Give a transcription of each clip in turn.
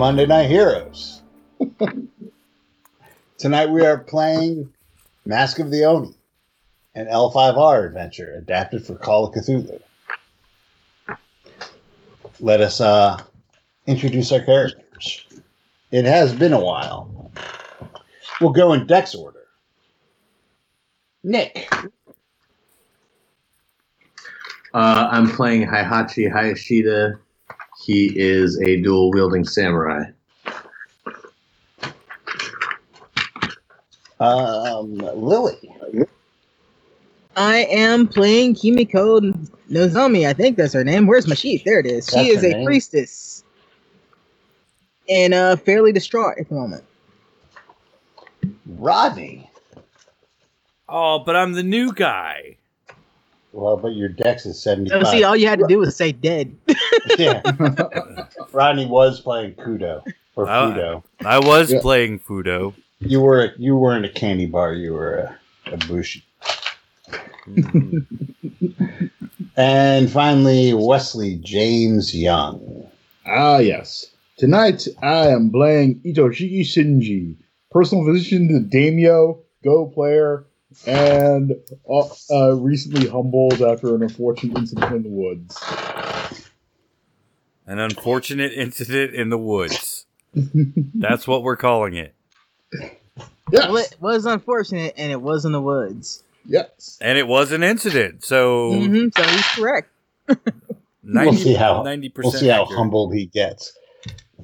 Monday Night Heroes. Tonight we are playing Mask of the Oni, an L5R adventure adapted for Call of Cthulhu. Let us uh, introduce our characters. It has been a while. We'll go in Dex order. Nick. Uh, I'm playing Heihachi Hayashida. He is a dual wielding samurai. Um, Lily. I am playing Kimiko Nozomi. I think that's her name. Where's my sheet? There it is. That's she is a name? priestess. And uh fairly distraught at the moment. Rodney. Oh, but I'm the new guy. Well, but your Dex is 75. Oh, see, all you had to do was say dead. yeah. Rodney was playing Kudo or I- Fudo. I was Yeah. playing Fudo. You were you weren't a candy bar. You were a, a bushi. And finally, Wesley James Young. Ah, yes. Tonight I am playing Itoshiki Shinji, personal physician to Daimyo, Go player, and uh, uh, recently humbled after an unfortunate incident in the woods. An unfortunate incident in the woods. That's what we're calling it. Well, it was unfortunate, and it was in the woods. yes. And it was an incident. So hmm so he's correct. 90, We'll see how- 90% We'll see how accurate. humbled he gets.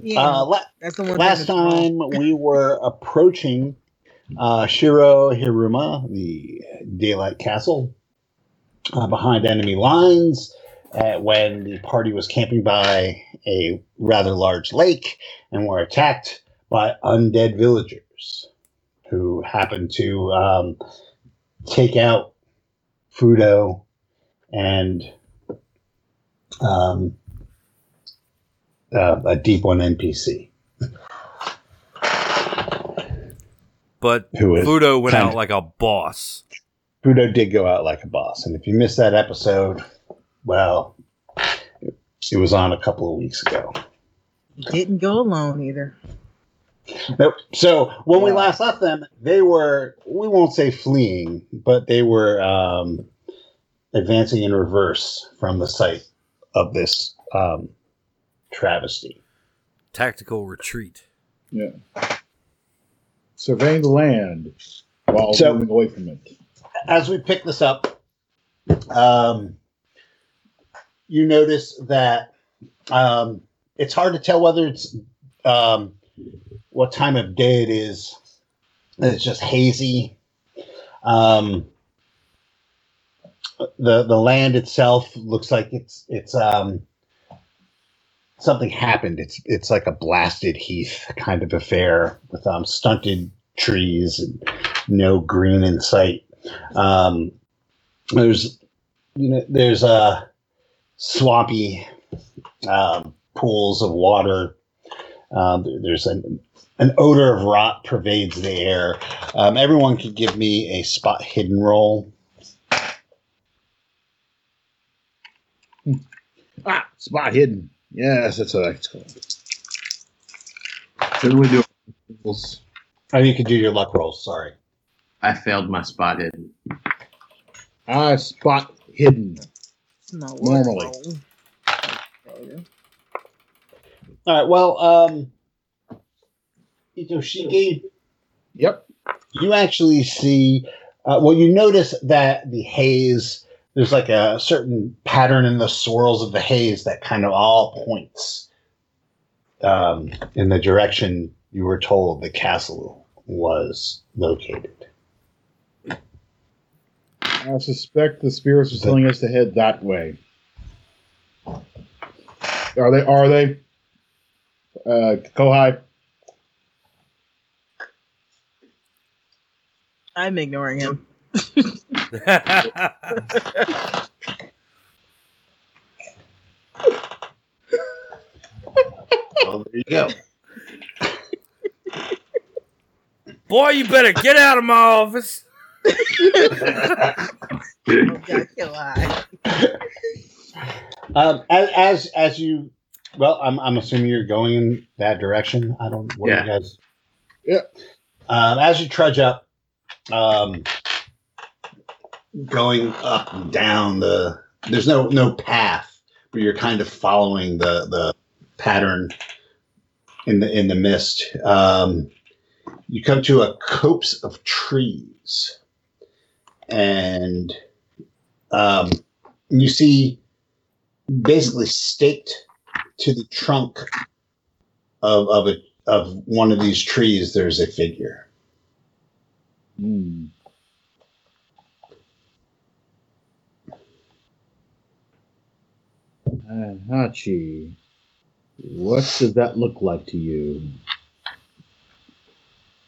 Yeah, Uh, la- that's the one. last time we were approaching uh, Shiro Hiruma, the Daylight Castle, uh, behind enemy lines uh, when the party was camping by a rather large lake and were attacked by undead villagers who happened to um, take out Fudo and um, uh, a deep one NPC. But Who is Fudo went out of- like a boss. Fudo did go out like a boss, and if you missed that episode, well, it was on a couple of weeks ago. didn't go alone either. Nope. So when we last left them, they were we won't say fleeing, but they were um, advancing in reverse from the site of this um, travesty. Tactical retreat. Yeah. Surveying the land while So- moving away from it. as we pick this up, um, you notice that um, it's hard to tell whether it's um, what time of day it is. It's just hazy. Um, the the land itself looks like it's it's um, something happened. It's it's like a blasted heath kind of affair with um, stunted trees and no green in sight. Um, there's, you know, there's uh, swampy um, pools of water. Um, there's an, an odor of rot pervades the air. Um, everyone could give me a spot hidden roll. Ah, spot hidden. Yes, that's what that's called. Shouldn't we do Oh, you can do your luck rolls. Sorry. I failed my spot hidden. Ah, spot hidden. Not Normally. worth All right. Well, um, she gave. Yep. you actually see uh, well you notice that the haze there's like a certain pattern in the swirls of the haze that kind of all points um, in the direction you were told the castle was located I suspect the spirits are telling us to head that way. Are they? Are they? Uh, Kohai. I'm ignoring him. Well there you go Boy, you better get out of my office. God, kill um, as, as as you Well, I'm I'm assuming you're going in that direction. I don't. What Yeah. you guys? Yeah. Um, as you trudge up, um, going up and down the. There's no no path, but you're kind of following the the pattern in the in the mist. Um, you come to a copse of trees, and um, you see basically staked to the trunk of of a of one of these trees. There's a figure. Hmm. Uh, Hachi, what does that look like to you?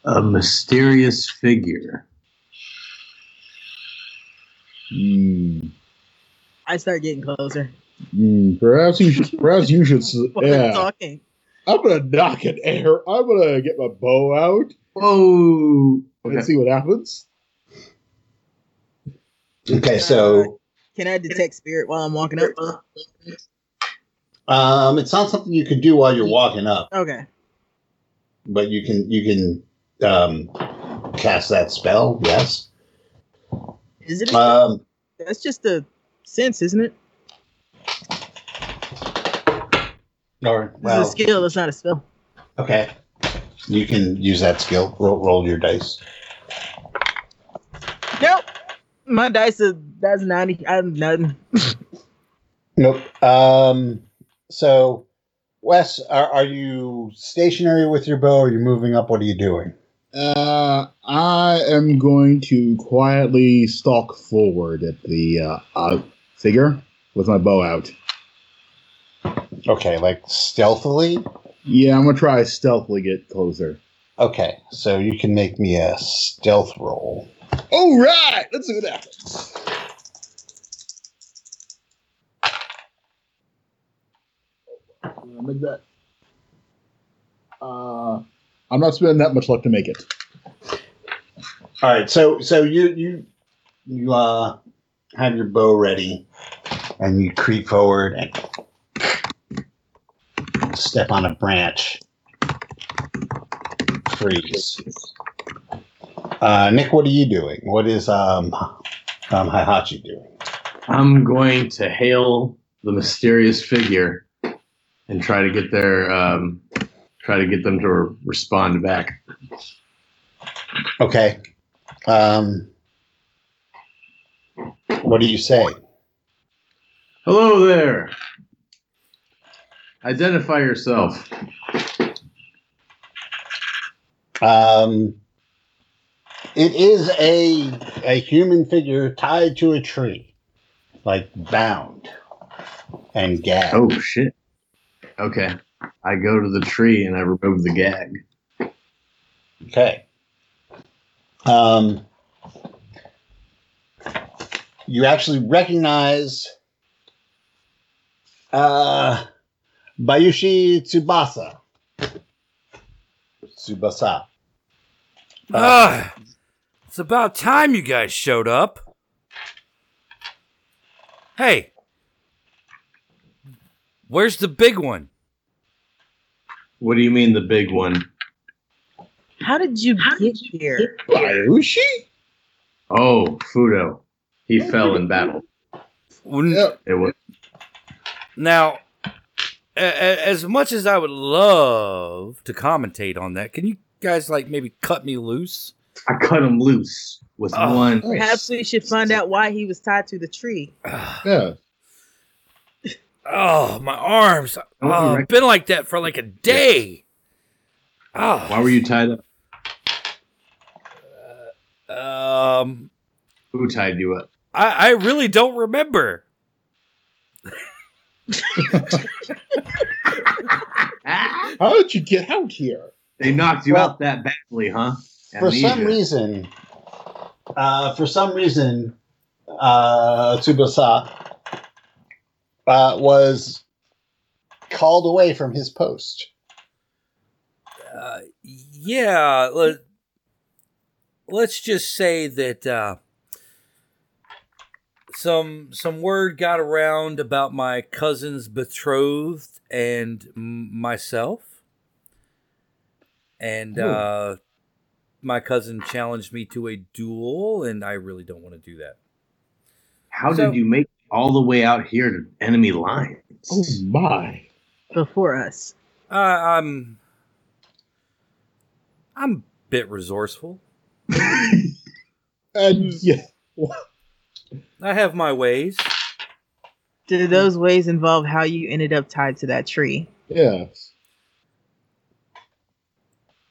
A mysterious figure. Hmm. I start getting closer. Hmm. Perhaps you should. Perhaps you should. s- I'm Yeah. talking. I'm gonna knock an air. I'm gonna get my bow out Whoa. and Okay. see what happens. Okay, so Can I detect spirit while I'm walking up? Um, it's not something you can do while you're walking up, Okay. but you can you can um, cast that spell. Yes. Is it? Um, That's just a sense, isn't it? or well, is a skill. That's not a spell. okay. You can use that skill. Roll, roll your dice. Nope. My dice is that's ninety. I'm nothing. Nope. Um, so, Wes, are, are you stationary with your bow? Or are you moving up? What are you doing? Uh, I am going to quietly stalk forward at the uh, uh, figure with my bow out. Okay, like stealthily. Yeah, I'm gonna try stealthily get closer. Okay, so you can make me a stealth roll. All right, let's do what happens. I'll make that. Uh, I'm not spending that much luck to make it. All right, so so you you you uh have your bow ready, and you creep forward and step on a branch. Freeze. Uh, Nick, what are you doing? What is um um Heihachi doing? I'm going to hail the mysterious figure and try to get their um, try to get them to respond back. Okay. Um, what do you say? Hello there. Identify yourself. Um, it is a a human figure tied to a tree, like bound and gagged. Oh shit. Okay. I go to the tree and I remove the gag. Okay. Um, you actually recognize uh, Bayushi Tsubasa. Tsubasa. Ah, it's about time you guys showed up. Hey, where's the big one? What do you mean the big one? How did you get here? Bayushi? Oh, Fudo. He fell in battle. When- Yeah. It was Now, a- a- as much as I would love to commentate on that, can you guys like maybe cut me loose? I cut him loose with Oh. one. Perhaps we should find out why he was tied to the tree. Yeah. Oh, my arms. Oh, Oh, right. been like that for like a day. Why Oh, were you tied up? um, Who tied you up? I, I really don't remember. How did you get out here? They knocked you Well- out that badly, huh? For some reason, uh, for some reason, uh, Tsubasa uh, was called away from his post. Uh, yeah, let, let's just say that uh, some some word got around about my cousin's betrothed and m- myself, and Oh. uh, my cousin challenged me to a duel, and I really don't want to do that. How So- did you make it all the way out here to enemy lines? Oh my! Before us. Uh, I'm I'm a bit resourceful. And yeah, I have my ways. Did those ways involve how you ended up tied to that tree? yes.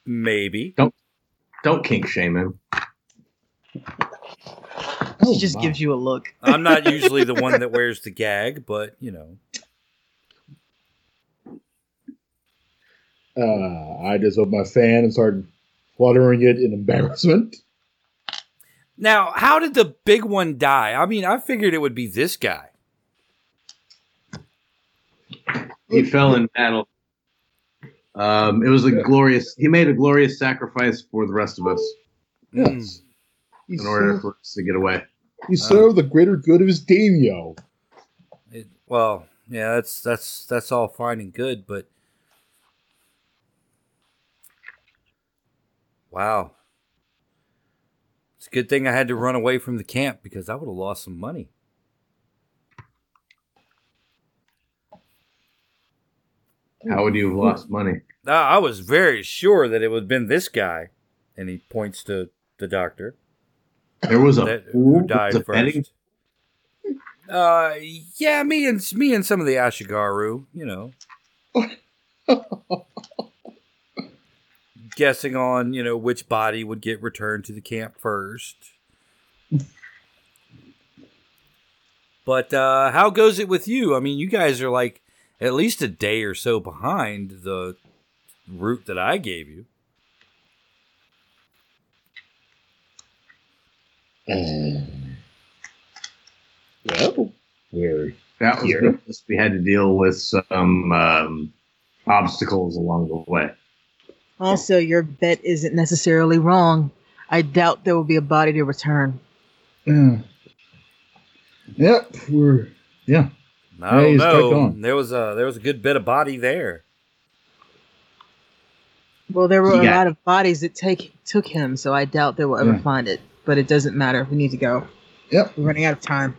Maybe. Don't don't kink shame him. Oh, she just my. gives you a look. I'm not usually the one that wears the gag, but you know. Uh, I just opened my fan and started fluttering it in embarrassment. Now, how did the big one die? I mean, I figured it would be this guy. He fell in battle. Um, it was a glorious. He made a glorious sacrifice for the rest of us Yes. He in order served, for us to get away. He served the greater good of his daimyo. It, well, yeah, that's that's that's all fine and good, but wow, it's a good thing I had to run away from the camp because I would have lost some money. How would you have lost money? I I was very sure that it would have been this guy, and he points to the doctor There was a that, who died a betting- first. Uh, yeah, me and me and some of the Ashigaru, you know, guessing on you know which body would get returned to the camp first. But uh, how goes it with you? I mean, you guys are like at least a day or so behind the route that I gave you. Uh, well, we're That was Here. because we had to deal with some um, obstacles along the way. Also, your bet isn't necessarily wrong. I doubt there will be a body to return. uh, yep, we're yeah. I don't Yeah, he's cracked know. There was a there was a good bit of body there. Well, there were a Yeah. lot of bodies that take took him, so I doubt they will ever Yeah. find it. But it doesn't matter. We need to go. Yep, We're running out of time.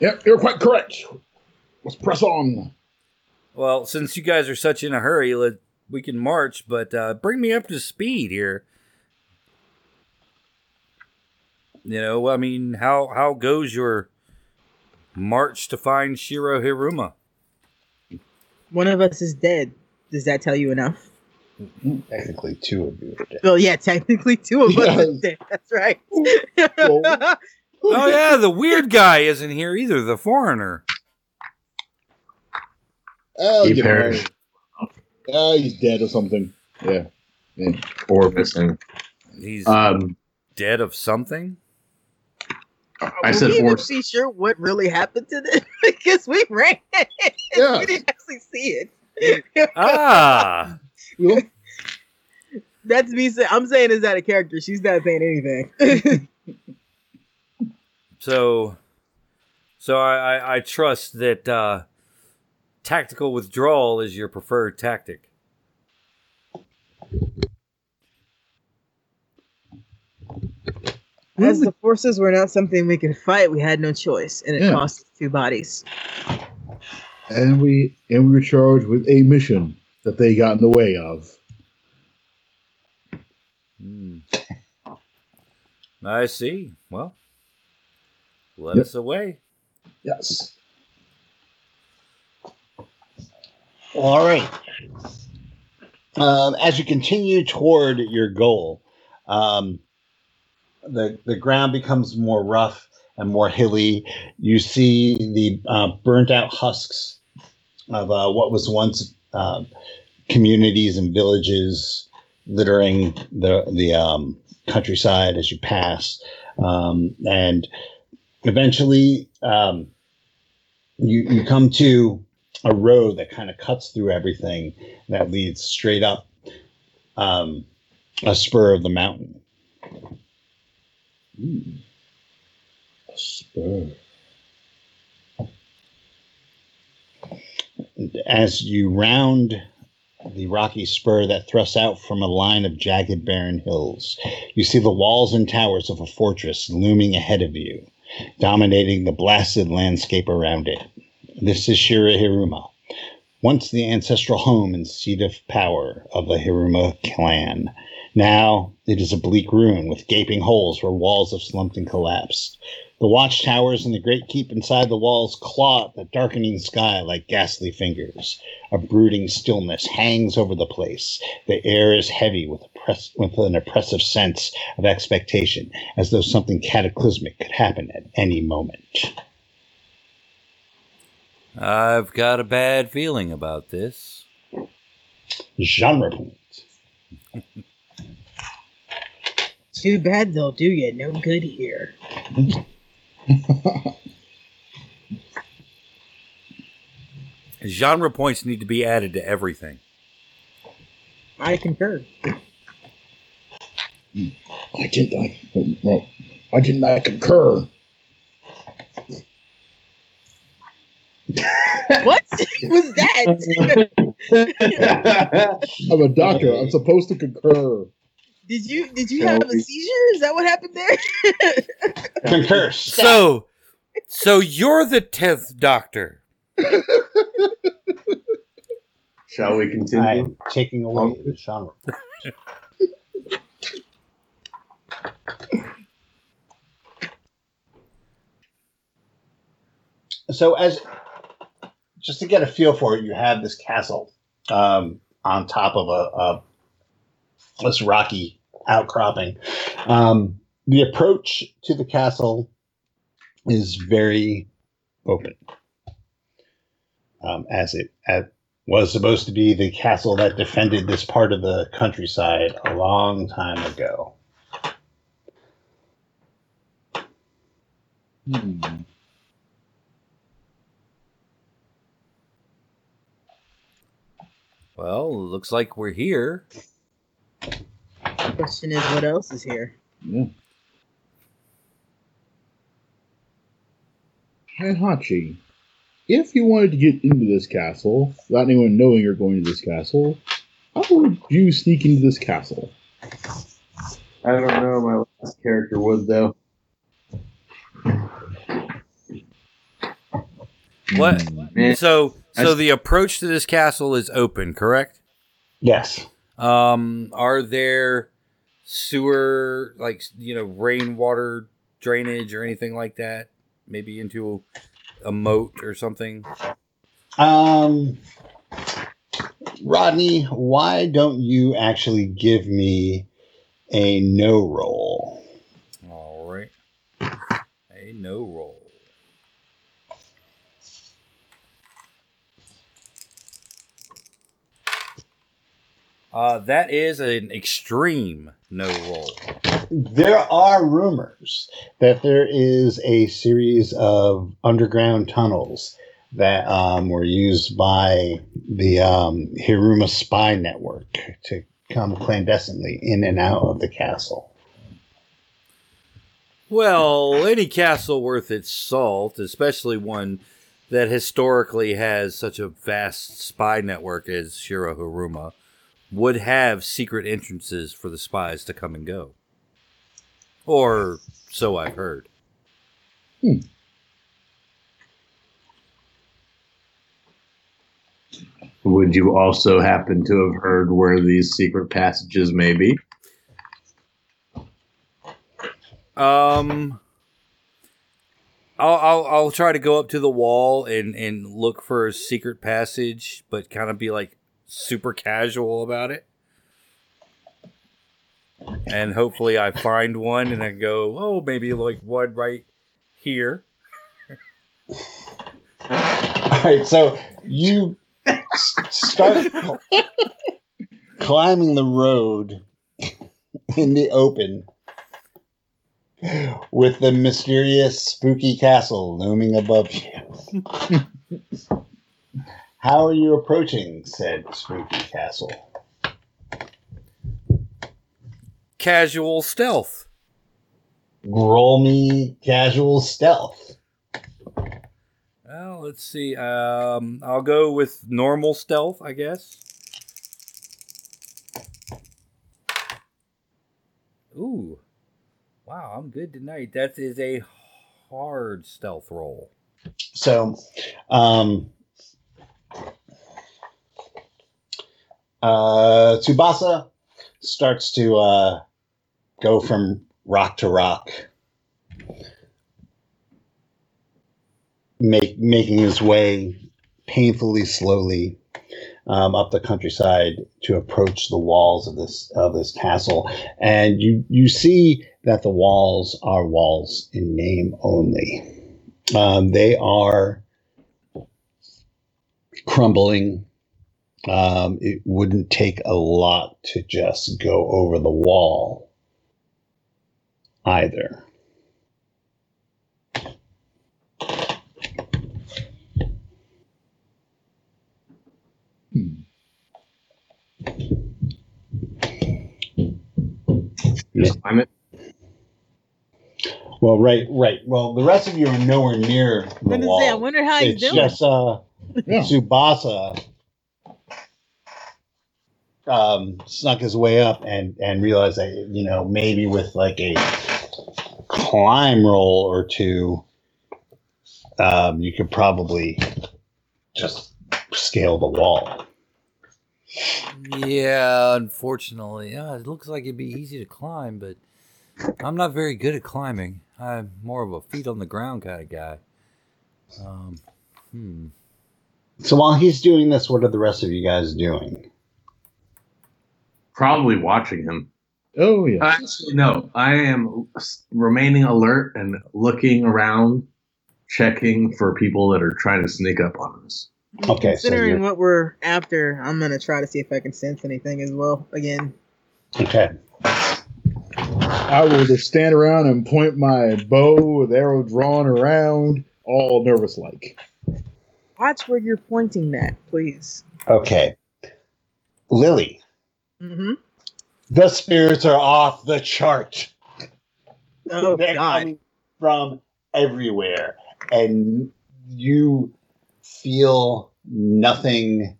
yep, you're quite correct. Let's press on. Well, since you guys are such in a hurry, let we can march, but uh, bring me up to speed here. You know, I mean, how how goes your march to find Shiro Hiruma? One of us is dead. Does that tell you enough? Technically, two of you are dead. Well, yeah, technically two of us are dead. That's right. Well- Oh yeah, the weird guy isn't here either. The foreigner. Oh, He perished. away. Oh, he's dead or something. Yeah. yeah. Or missing. He's Um, dead of something. I Will said we even or be sure what really happened to this because we ran. Yeah. we didn't actually see it. Ah, Well, That's me. Say- I'm saying is that a character. She's not saying anything. so so I I, I trust that uh, tactical withdrawal is your preferred tactic. As the forces were not something we could fight, we had no choice, and it Yeah. cost two bodies. and we and we were charged with a mission that they got in the way of. Hmm. I see. Well, let Yep. us away. Yes. All right. Um, as you continue toward your goal, um, the the ground becomes more rough and more hilly. You see the uh, burnt out husks of uh, what was once uh, communities and villages littering the the um, countryside as you pass, um, and eventually um, you you come to a road that kind of cuts through everything that leads straight up um, a spur of the mountain. Spur. As you round the rocky spur that thrusts out from a line of jagged, barren hills, you see the walls and towers of a fortress looming ahead of you, dominating the blasted landscape around it. This is Shiro Hiruma, once the ancestral home and seat of power of the Hiruma clan. Now it is a bleak ruin with gaping holes where walls have slumped and collapsed. The watchtowers and the great keep inside the walls claw at the darkening sky like ghastly fingers. A brooding stillness hangs over the place. The air is heavy with, oppress- with an oppressive sense of expectation, as though something cataclysmic could happen at any moment. I've got a bad feeling about this. Genre point. Too bad they'll do you no good here. Genre points need to be added to everything. I concur. I didn't. I, well, I didn't. I concur. What was that? I'm a doctor. I'm supposed to concur. Did you did you have a seizure? Is that what happened there? Concur. So, so you're the tenth Doctor. Shall we continue? I'm taking away the genre. so, as just to get a feel for it, you have this castle um, on top of a, a this rocky outcropping. Um, the approach to the castle is very open, um, as it as was supposed to be the castle that defended this part of the countryside a long time ago. Hmm. Well, looks like we're here. Question is, what else is here? Yeah. Hey, Hachi, if you wanted to get into this castle without anyone knowing you're going to this castle, how would you sneak into this castle? I don't know. My last character would though. What? Man, So, so the approach to this castle is open, correct? Yes. Um, are there sewer, like you know, rainwater drainage or anything like that? Maybe into a moat or something. Um, Rodney, why don't you actually give me a Know roll? All right. A Know roll. Uh, that is an extreme Know roll. There are rumors that there is a series of underground tunnels that um, were used by the um, Hiruma spy network to come clandestinely in and out of the castle. Well, any castle worth its salt, especially one that historically has such a vast spy network as Shiro Hiruma, would have secret entrances for the spies to come and go. Or so I've heard. Would you also happen to have heard where these secret passages may be? Um, I'll, I'll I'll try to go up to the wall and and look for a secret passage, but kind of be like super casual about it. And hopefully, I find one, and I go, oh, maybe like one right here. All right, so you s- start climbing the road in the open with the mysterious spooky castle looming above you. How are you approaching said spooky castle? Casual stealth. roll me casual stealth. Well, let's see. Um, I'll go with normal stealth, I guess. Ooh, wow, I'm good tonight. That is a hard stealth roll. So, um, uh, Tsubasa starts to uh, go from rock to rock, make making his way painfully slowly um, up the countryside to approach the walls of this of this castle, and you you see that the walls are walls in name only. Um, they are crumbling. Um, it wouldn't take a lot to just go over the wall either. Just climb it. Well, right, right. Well, the rest of you are nowhere near the I'm wall. say, I wonder how he's it's doing. just uh, Yeah. Tsubasa um, snuck his way up and and realized that you know maybe with like a climb roll or two, um, you could probably just scale the wall. Yeah, unfortunately, yeah, it looks like it'd be easy to climb, but I'm not very good at climbing. I'm more of a feet on the ground kind of guy. Um, hmm. So while he's doing this, what are the rest of you guys doing? Probably watching him. Oh yeah. Uh, actually, no. I am remaining alert and looking around, checking for people that are trying to sneak up on us. Okay, Considering you're- what we're after, I'm gonna try to see if I can sense anything as well. Again, Okay. I will just stand around and point my bow with arrow drawn around, all nervous like. watch where you're pointing that, please. Okay. Lily, Mm-hmm. the spirits are off the chart. Oh They're God! coming from everywhere, and you feel nothing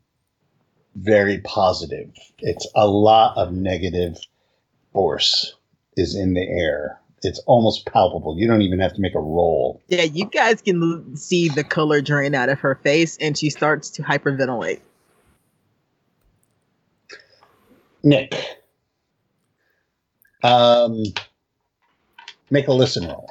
very positive. It's a lot of negative force is in the air. It's almost palpable. You don't even have to make a roll. Yeah, you guys can see the color drain out of her face, and she starts to hyperventilate. Nick, um, make a listen roll.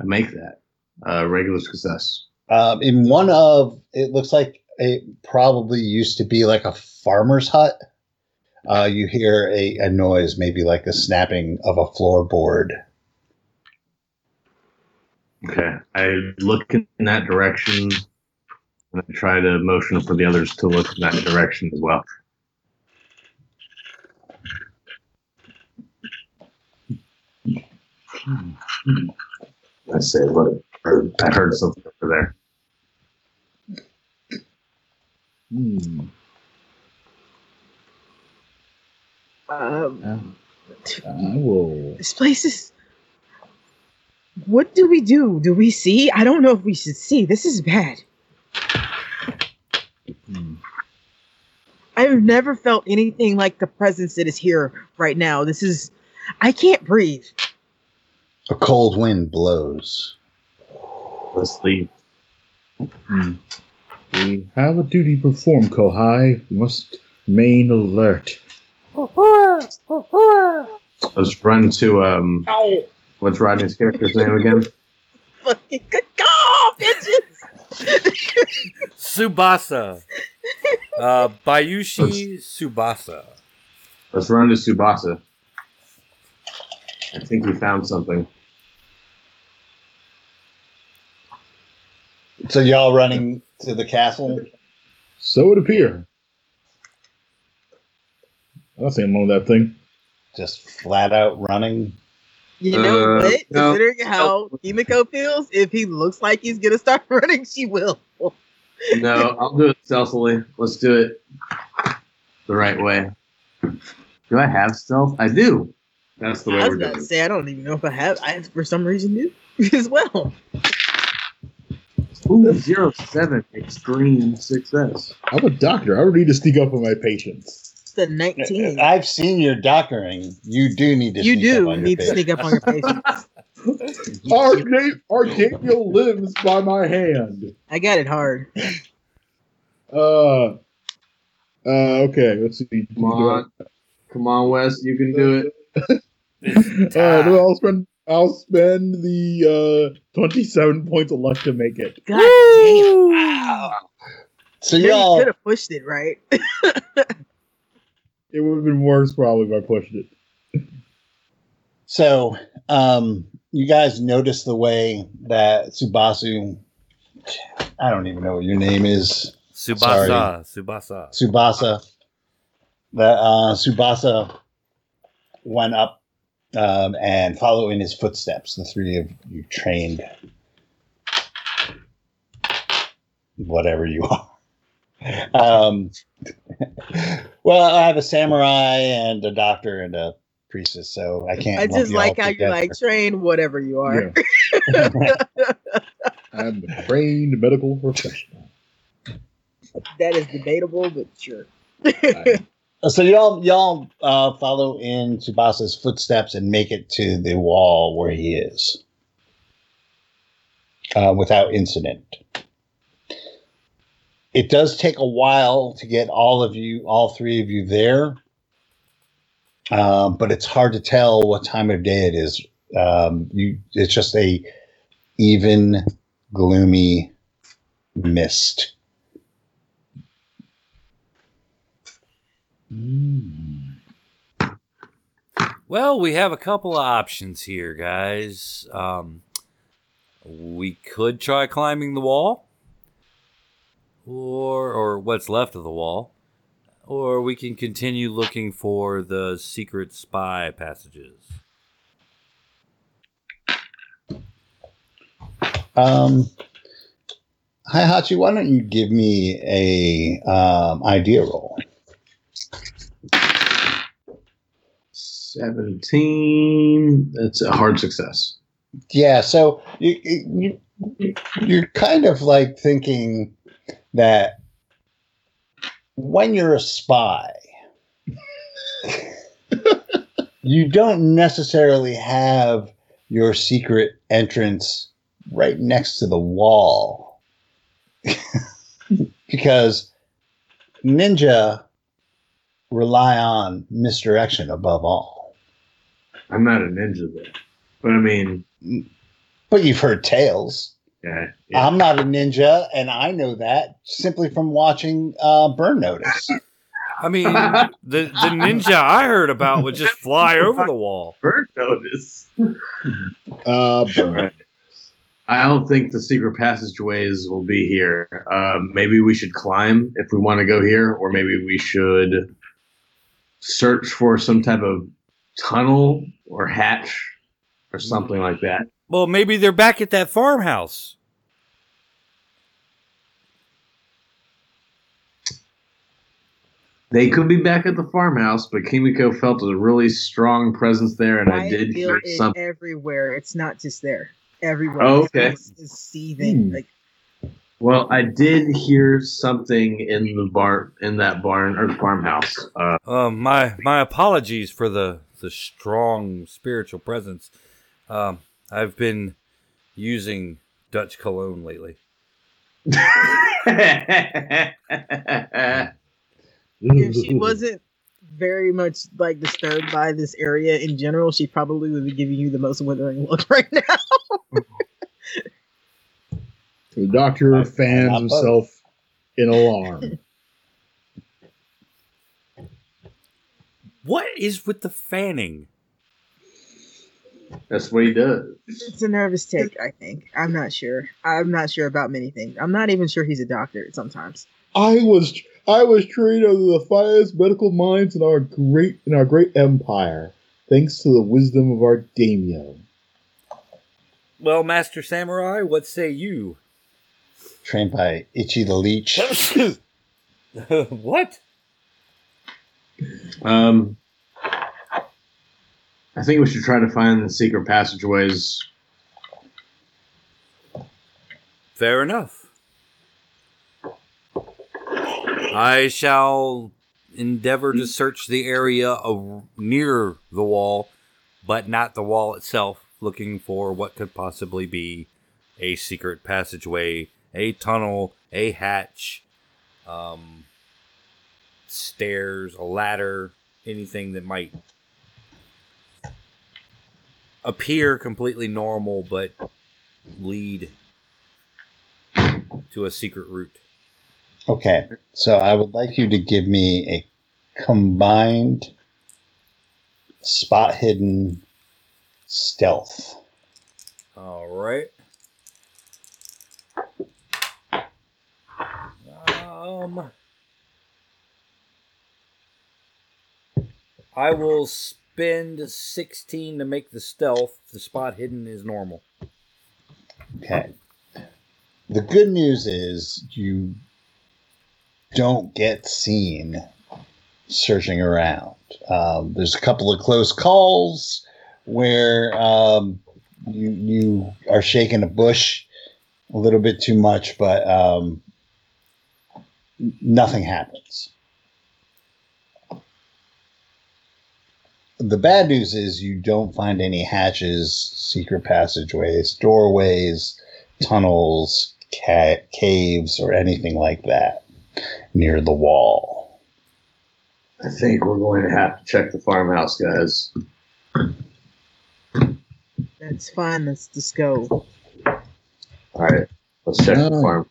I make that uh, regular success. Um, in one of, it looks like it probably used to be like a farmer's hut. Uh, you hear a, a noise, maybe like the snapping of a floorboard. Okay, I look in that direction, and I try to motion for the others to look in that direction as well. I say, look, I heard, something over there. Hmm. Um, I will. this place is. What do we do? Do we see? I don't know if we should see. This is bad. Hmm. I've never felt anything like the presence that is here right now. This is. I can't breathe. A cold wind blows. Let's leave. Hmm. We have a duty to perform, Kohai. We must remain alert. Let's run to um. What's Rodney's character's name again? Fucking good call, bitches. Subasa. Uh, Bayushi Subasa. Let's run to Subasa. I think we found something. So y'all running to the castle? So it appear. I don't see wrong with that thing. Just flat out running? You know Uh, what? no. Considering how Kimiko feels, if he looks like he's gonna start running, she will. No, I'll do it stealthily. Let's do it the right way. Do I have stealth? I do. That's the way I was we're about doing to it. say I don't even know if I have. I for some reason do as well. Ooh, zero seven extreme success. I'm a doctor. I don't need to sneak up on my patients. It's the 19. I've seen your doctoring. You do need to. you sneak up do on your need to patient. sneak up on your patient. Our name, our Daniel lives by my hand. I got it hard. Uh, uh, okay. Let's see. Come on. Come on, Wes. You can do it. Uh, no, I'll spend. I'll spend the uh, twenty-seven points of luck to make it. God damn. Wow. So y'all, could have pushed it, right? It would have been worse probably if I pushed it. so um, you guys notice the way that Subasu. I don't even know what your name is. Subasa. Subasa. Subasa. That uh, Subasa went up um, and follow in his footsteps. The three of you trained, whatever you are. Um, well, I have a samurai and a doctor and a priestess, so I can't. I just like how you like train whatever you are. I'm a trained medical professional. That is debatable, but sure. So y'all y'all uh, follow in Tsubasa's footsteps and make it to the wall where he is uh, without incident. It does take a while to get all of you, all three of you there, um, but it's hard to tell what time of day it is. Um, you, it's just a even, gloomy mist. Well, we have a couple of options here, guys. Um, we could try climbing the wall, or or what's left of the wall, or we can continue looking for the secret spy passages. Um, hi, Hachi. Why don't you give me a um, idea roll? 17. That's a hard success. Yeah. So you, you you're kind of like thinking that when you're a spy, you don't necessarily have your secret entrance right next to the wall because ninja rely on misdirection above all. I'm not a ninja though. But I mean, But you've heard tales. Yeah. yeah. I'm not a ninja, and I know that simply from watching uh, Burn Notice. I mean, the the ninja I heard about would just fly over the wall. Burn notice. Uh, but I don't think the secret passageways will be here. Um, maybe we should climb if we want to go here, or maybe we should search for some type of tunnel or hatch or something like that. Well, maybe they're back at that farmhouse. They could be back at the farmhouse, but Kimiko felt a really strong presence there, and I Quiet did feel hear is something. everywhere. It's not just there. Everywhere. Oh, okay. place is seething. Hmm. Like Well, I did hear something in the bar, in that barn or farmhouse. Uh, Um, my my apologies for the the strong spiritual presence. Um, I've been using Dutch cologne lately. if she wasn't very much like disturbed by this area in general, she probably would be giving you the most withering look right now. the doctor I- fans I'm himself in alarm. What is with the fanning? That's what he does. It's a nervous tick, I think. I'm not sure. I'm not sure about many things. I'm not even sure he's a doctor sometimes. I was I was trained under the finest medical minds in our great in our great empire, thanks to the wisdom of our daimyo. Well, Master Samurai, what say you? trained by Itchy the Leech. what? Um, I think we should try to find the secret passageways. Fair enough. I shall endeavor to search the area of, near the wall, but not the wall itself, looking for what could possibly be a secret passageway, a tunnel, a hatch, um, stairs, a ladder, anything that might appear completely normal but lead to a secret route. Okay, so I would like you to give me a combined spot hidden stealth. All right. Um, I will spend 16 to make the stealth. The spot hidden is normal. Okay. The good news is you don't get seen searching around. Um, there's a couple of close calls where um, you you are shaking a bush a little bit too much, but um, nothing happens. The bad news is you don't find any hatches, secret passageways, doorways, tunnels, ca- caves, or anything like that near the wall. I think we're going to have to check the farmhouse, guys. That's fine. Let's just go. All right, let's check the Oh. farm.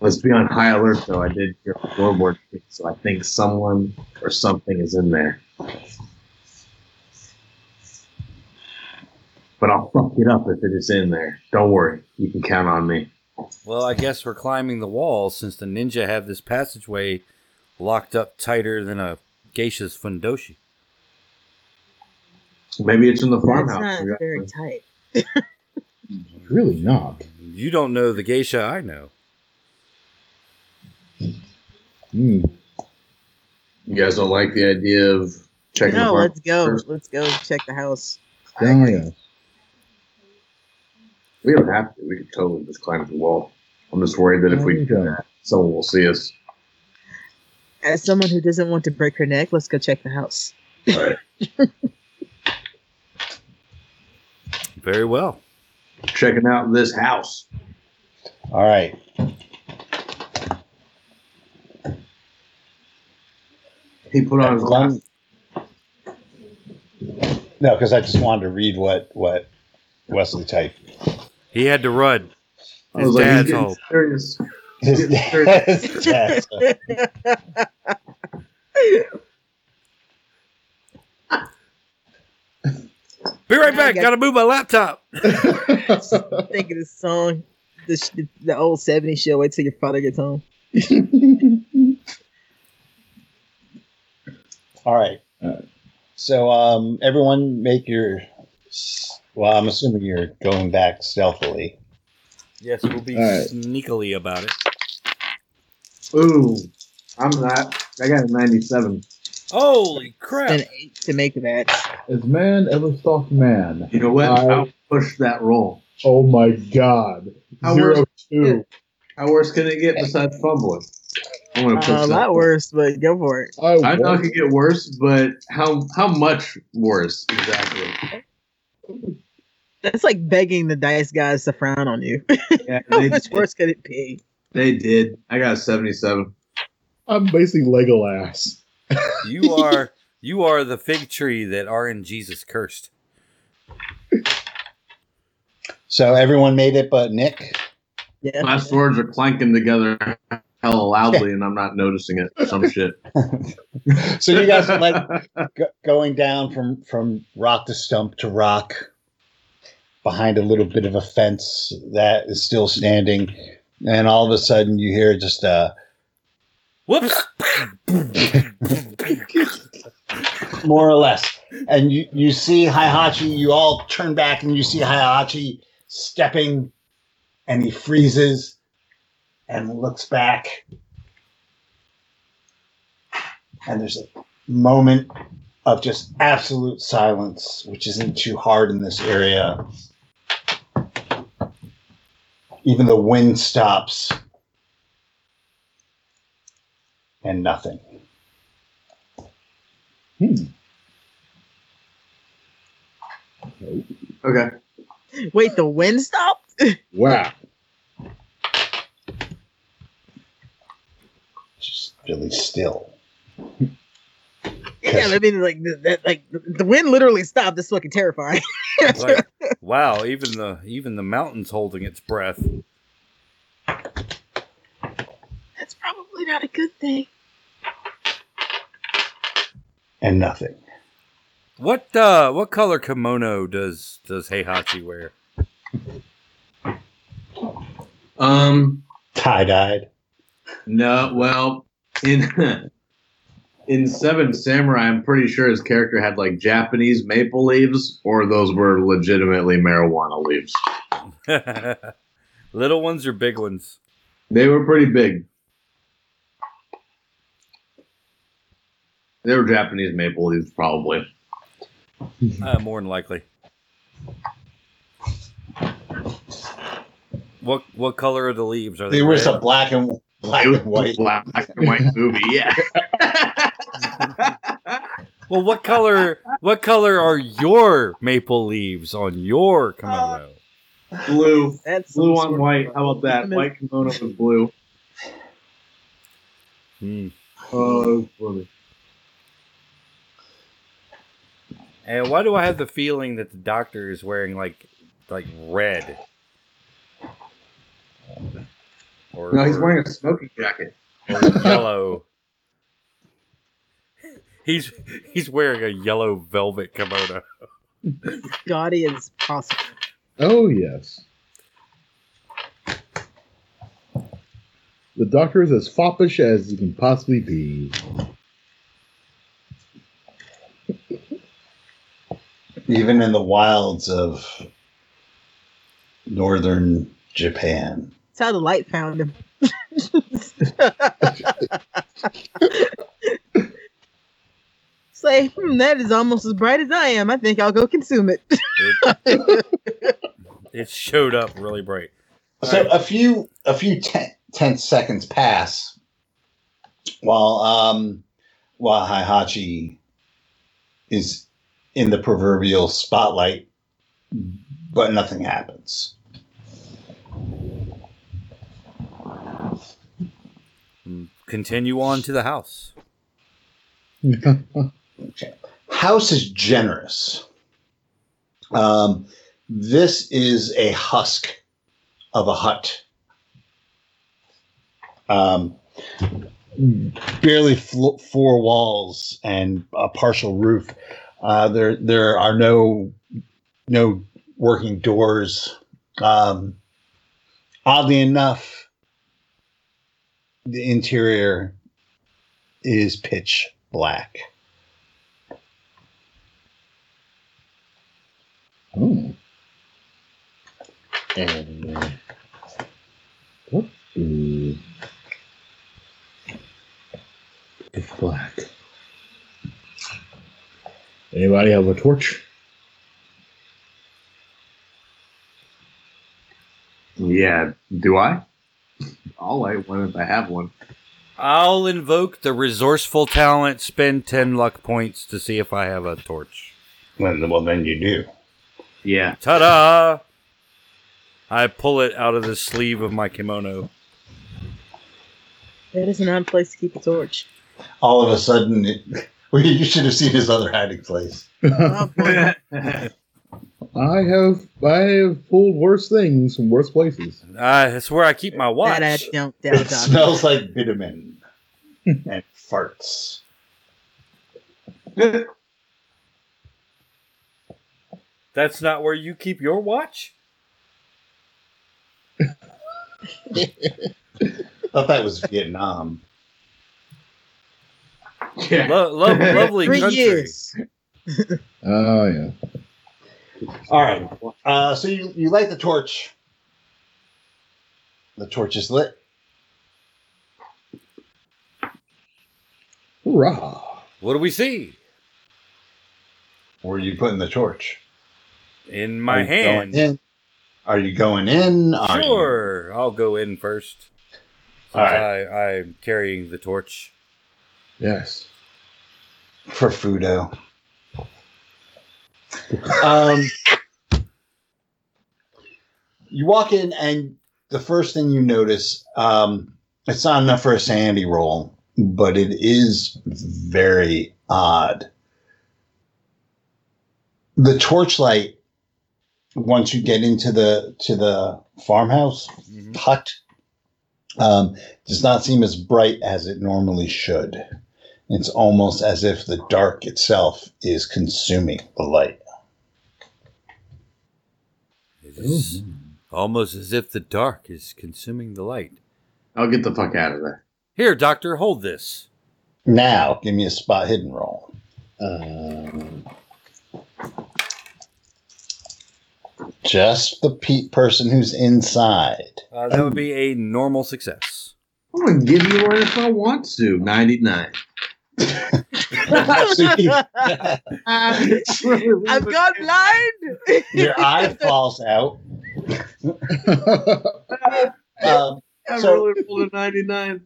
Let's be on high alert, though. I did hear a floorboard, creak, so I think someone or something is in there. But I'll fuck it up if it is in there. Don't worry, you can count on me. Well, I guess we're climbing the wall since the ninja have this passageway locked up tighter than a geisha's fundoshi. Maybe it's in the That's farmhouse. not We very tight. Really not. You don't know the geisha I know. Hmm. You guys don't like the idea of checking the house? No, farm? let's go. first? Let's go check the house. Oh, yeah. We don't have to. We could totally just climb the wall. I'm just worried that if we do that, someone will see us. As someone who doesn't want to break her neck, let's go check the house. All right. Very well. Checking out this house. All right. He put on his One- glasses. No, because I just wanted to read what what Wesley typed. He had to run. I His was like, he's dad's home. serious. His dad's- dad's- Be right I back. got- Got to move my laptop. Think of the song, the, the old 70s show. Wait till your father gets home. All right. Alright. So, um, everyone, make your. Well, I'm assuming you're going back stealthily. Yes, we'll be All right. sneakily about it. Ooh, I'm not. I got a 97. Holy crap. An eight to make that. Has man ever stalked man? You know what? I- I'll push that roll. Oh my god. How Zero worse- two. How worse can it get besides fumbling? I'm gonna push Uh, a lot worse, but go for it. I, I know it won't. could get worse, but how how much worse exactly? That's like begging the dice guys to frown on you. Yeah, How they, much worse could it be? they did. I got a 77. I'm basically Legolas. You are you are the fig tree that are in Jesus cursed. So, everyone made it but Nick. Yeah. My swords are clanking together hella loudly, and I'm not noticing it. Some shit. So, you guys are like go- going down from, from rock to stump to rock behind a little bit of a fence that is still standing. And all of a sudden, you hear just a. Whoops. more or less. And you, you see Heihachi, you all turn back and you see Heihachi stepping and he freezes and looks back. And there's a moment of just absolute silence, which isn't too hard in this area. Even the wind stops. And nothing. Hmm. Okay. Wait, the wind stopped? Wow. Just really still. Yeah, I mean, like the, that, like the wind literally stopped. That's fucking terrifying. Like, wow, even the even the mountain's holding its breath. That's probably not a good thing. And nothing. What uh what color kimono does does Heihachi wear? Um. Tie dyed. No. Well, in in Seven Samurai, I'm pretty sure his character had like Japanese maple leaves, or those were legitimately marijuana leaves. Little ones or big ones? They were pretty big. They were Japanese maple leaves, probably. Uh, more than likely. What what color are the leaves? Are they There was red? a black and black and white. black and white movie, yeah. Well, what color what color are your maple leaves on your kimono? blue, That's blue on white. How about that? White kimono with blue. Hmm. Oh, that's funny. And why do I have the feeling that the doctor is wearing like like red? Or, No, he's or- wearing a smoking jacket. or yellow. He's he's wearing a yellow velvet kimono. gaudy as possible. Oh, yes. The doctor is as foppish as he can possibly be. Even in the wilds of northern Japan. That's how the light found him. Say, hmm, that is almost as bright as I am. I think I'll go consume it. It, it showed up really bright. So a few a few ten, tense seconds pass while um while Heihachi is in the proverbial spotlight, but nothing happens. Continue on to the house. House is generous. Um, this is a husk of a hut. Um, barely flo- four walls and a partial roof. Uh, there, there are no no working doors. Um, oddly enough, the interior is pitch black. Oh. And uh, what is it's black? Anybody have a torch? Yeah, do I? I'll light one if I have one. I'll invoke the resourceful talent, spend 10 luck points to see if I have a torch. Well, well, then you do. Yeah. Ta da! I pull it out of the sleeve of my kimono. That is an odd place to keep a torch. All of a sudden, it, well, you should have seen his other hiding place. Oh, boy. I have I have pulled worse things from worse places. Uh, that's where I keep my watch. that I don't doubt It smells like vitamin and farts. That's not where you keep your watch? thought that was Vietnam. yeah. Lo- lo- lovely Three country. years. Oh yeah. All right. Uh, so you, you light the torch, The torch is lit. Hurrah! What do we see? Where are you putting the torch? In my you hand. In? Are you going in? Are you- Sure, I'll go in first. All right. I, I'm carrying the torch. Yes. for Fudo. Um, you walk in, and the first thing you notice, um, it's not enough for a sanity roll, but it is very odd. The torchlight, once you get into the to the farmhouse Mhm. hut, um, does not seem as bright as it normally should. It's almost as if the dark itself is consuming the light. It is almost as if the dark is consuming the light. I'll get the fuck out of there. Here, Doctor, hold this. Now, give me a spot hidden roll. Um, Just the pe- person who's inside. Uh, that would be a normal success. I'm gonna give you one if I want to. Ninety nine. I've gone blind. Your eye falls out. Um, I So- really a ninety nine.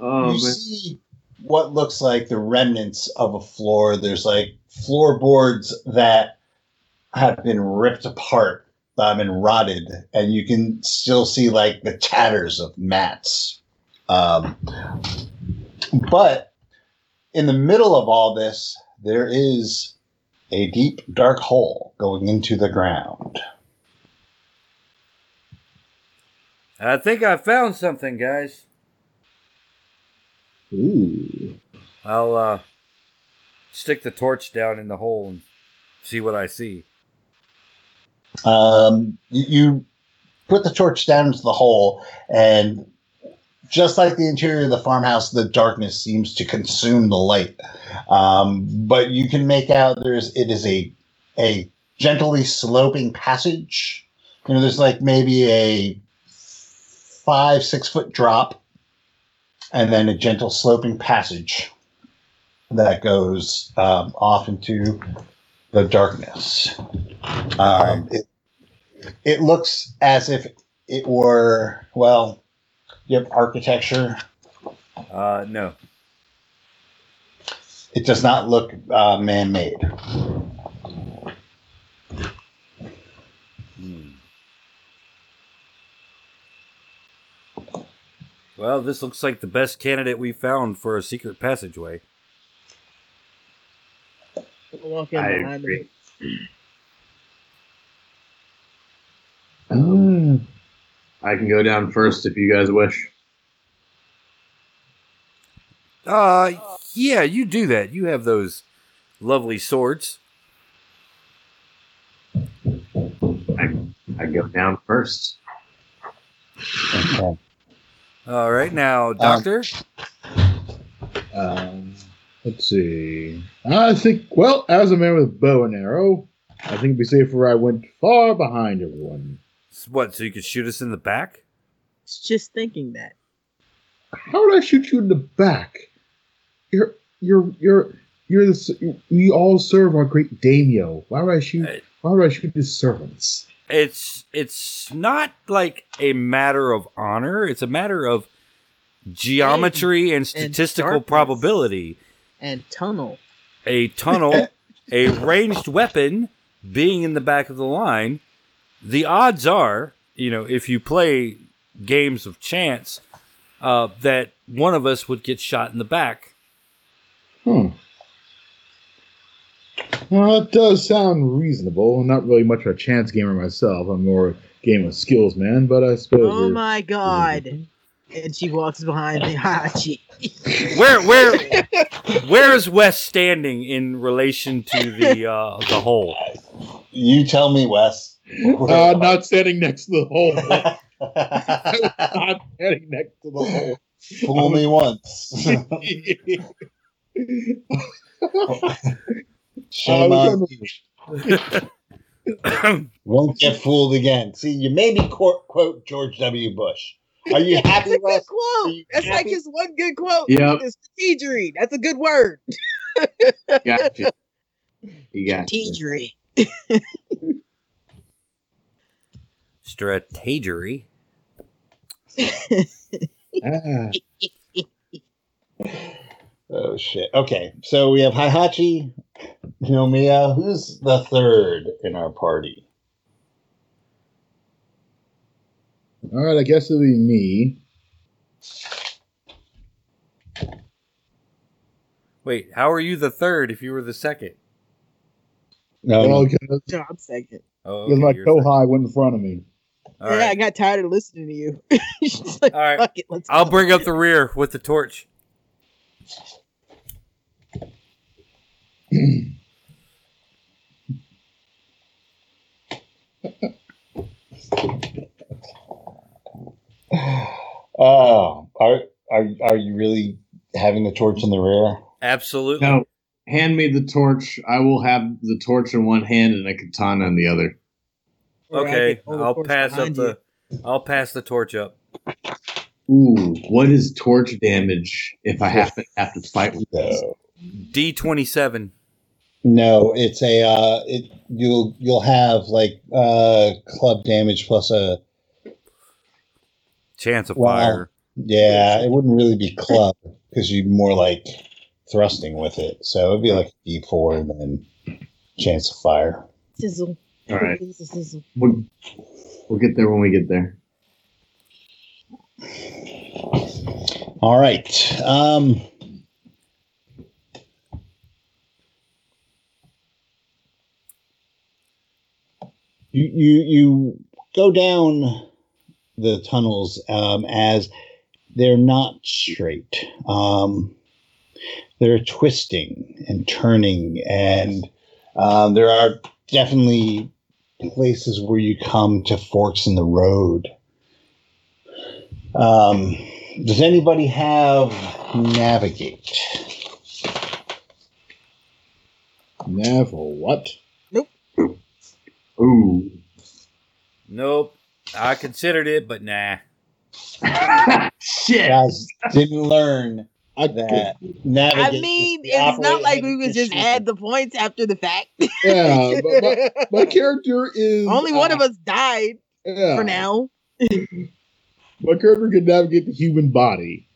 Oh you man. see what looks like the remnants of a floor. There's like floorboards that have been ripped apart um, and rotted, and you can still see like the tatters of mats. Um, but in the middle of all this, there is a deep, dark hole going into the ground. I think I found something, guys. ooh. I'll uh, stick the torch down in the hole and see what I see. Um, you, you put the torch down into the hole, and just like the interior of the farmhouse, the darkness seems to consume the light. Um, but you can make out there's it is a a gently sloping passage. You know, there's like maybe a five six foot drop, and then a gentle sloping passage that goes um, off into the darkness. Um, it, it looks as if it were, well, you have architecture. Uh, no. It does not look uh, man made. Hmm. Well, this looks like the best candidate we found for a secret passageway. Walk in I agree. him. Mm. I can go down first if you guys wish. Uh, yeah, you do that. You have those lovely swords. I I go down first. Okay. All right, now, Doctor. Um, let's see. I think, well, as a man with bow and arrow, I think it'd be safer I went far behind everyone. What? So you could shoot us in the back? It's just thinking that. How would I shoot you in the back? You're, you're, you're, you're the. We all serve our great daimyo. Why would I shoot? Hey. Why would I shoot his servants? It's it's not like a matter of honor. It's a matter of geometry and statistical darkness. probability. And tunnel. A tunnel, a ranged weapon being in the back of the line. The odds are, you know, if you play games of chance, uh, that one of us would get shot in the back. Hmm. Well, that does sound reasonable. I'm not really much of a chance gamer myself. I'm more a game of skills man, but I suppose. Oh my god. And she walks behind me. Hachi. Where where where is Wes standing in relation to the uh, the hole? You tell me, Wes. Uh, not standing next to the hole. not standing next to the hole. Fool me once. Shame I on on you. Won't get fooled again. See, you made me quote, quote George W. Bush. Are you happy, That's a good quote. you That's like his one good quote. Yeah, It's strategery. That's a good word. Got you. You got. Strategery. Strategery. Ah, Oh shit. Okay, so we have Heihachi, Nomiya. Who's the third in our party? all right, I guess it'll be me. Wait, how are you the third if you were the second? No, Well, because No, I'm second. Oh, because okay, my you're third. Kohai went in front of me. All yeah, I got tired of listening to you. She's like, All right. fuck it, let's I'll go. bring up the rear with the torch. Oh, are are are you really having the torch in the rear? Absolutely. No, hand me the torch. I will have the torch in one hand and a katana in the other. Or I Okay, can hold the I'll pass up behind the. I'll pass the torch up. Ooh, what is torch damage if I have to have to fight with this? D twenty seven. no, it's a uh, it you'll you'll have like uh club damage plus a Chance of Wow. fire. yeah. It wouldn't really be club because you'd more like thrusting with it. So it'd be like D four and then chance of fire. Sizzle. All right, It's a sizzle. we'll, we'll get there when we get there. All right. Um, you you you go down the tunnels um, as they're not straight. Um, they're twisting and turning, and um, there are definitely places where you come to forks in the road. Um, does anybody have navigate? Nav or what? Ooh, Nope. I considered it, but nah. shit. Guys didn't learn I that I mean, is to it's not like we would just add the points after the fact. Yeah, but my, my character is Only one uh, of us died yeah, for now. My character can navigate the human body.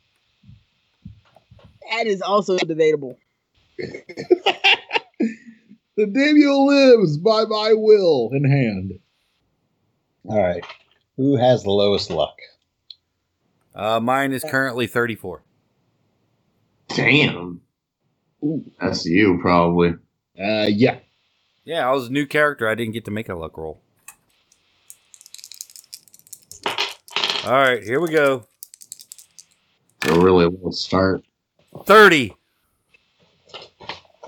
That is also debatable. The daimyo lives by my will in hand. All right. Who has the lowest luck? Uh, mine is currently thirty four. Damn. That's you probably. Uh, yeah. Yeah, I was a new character. I didn't get to make a luck roll. All right, here we go. A really low start. Thirty.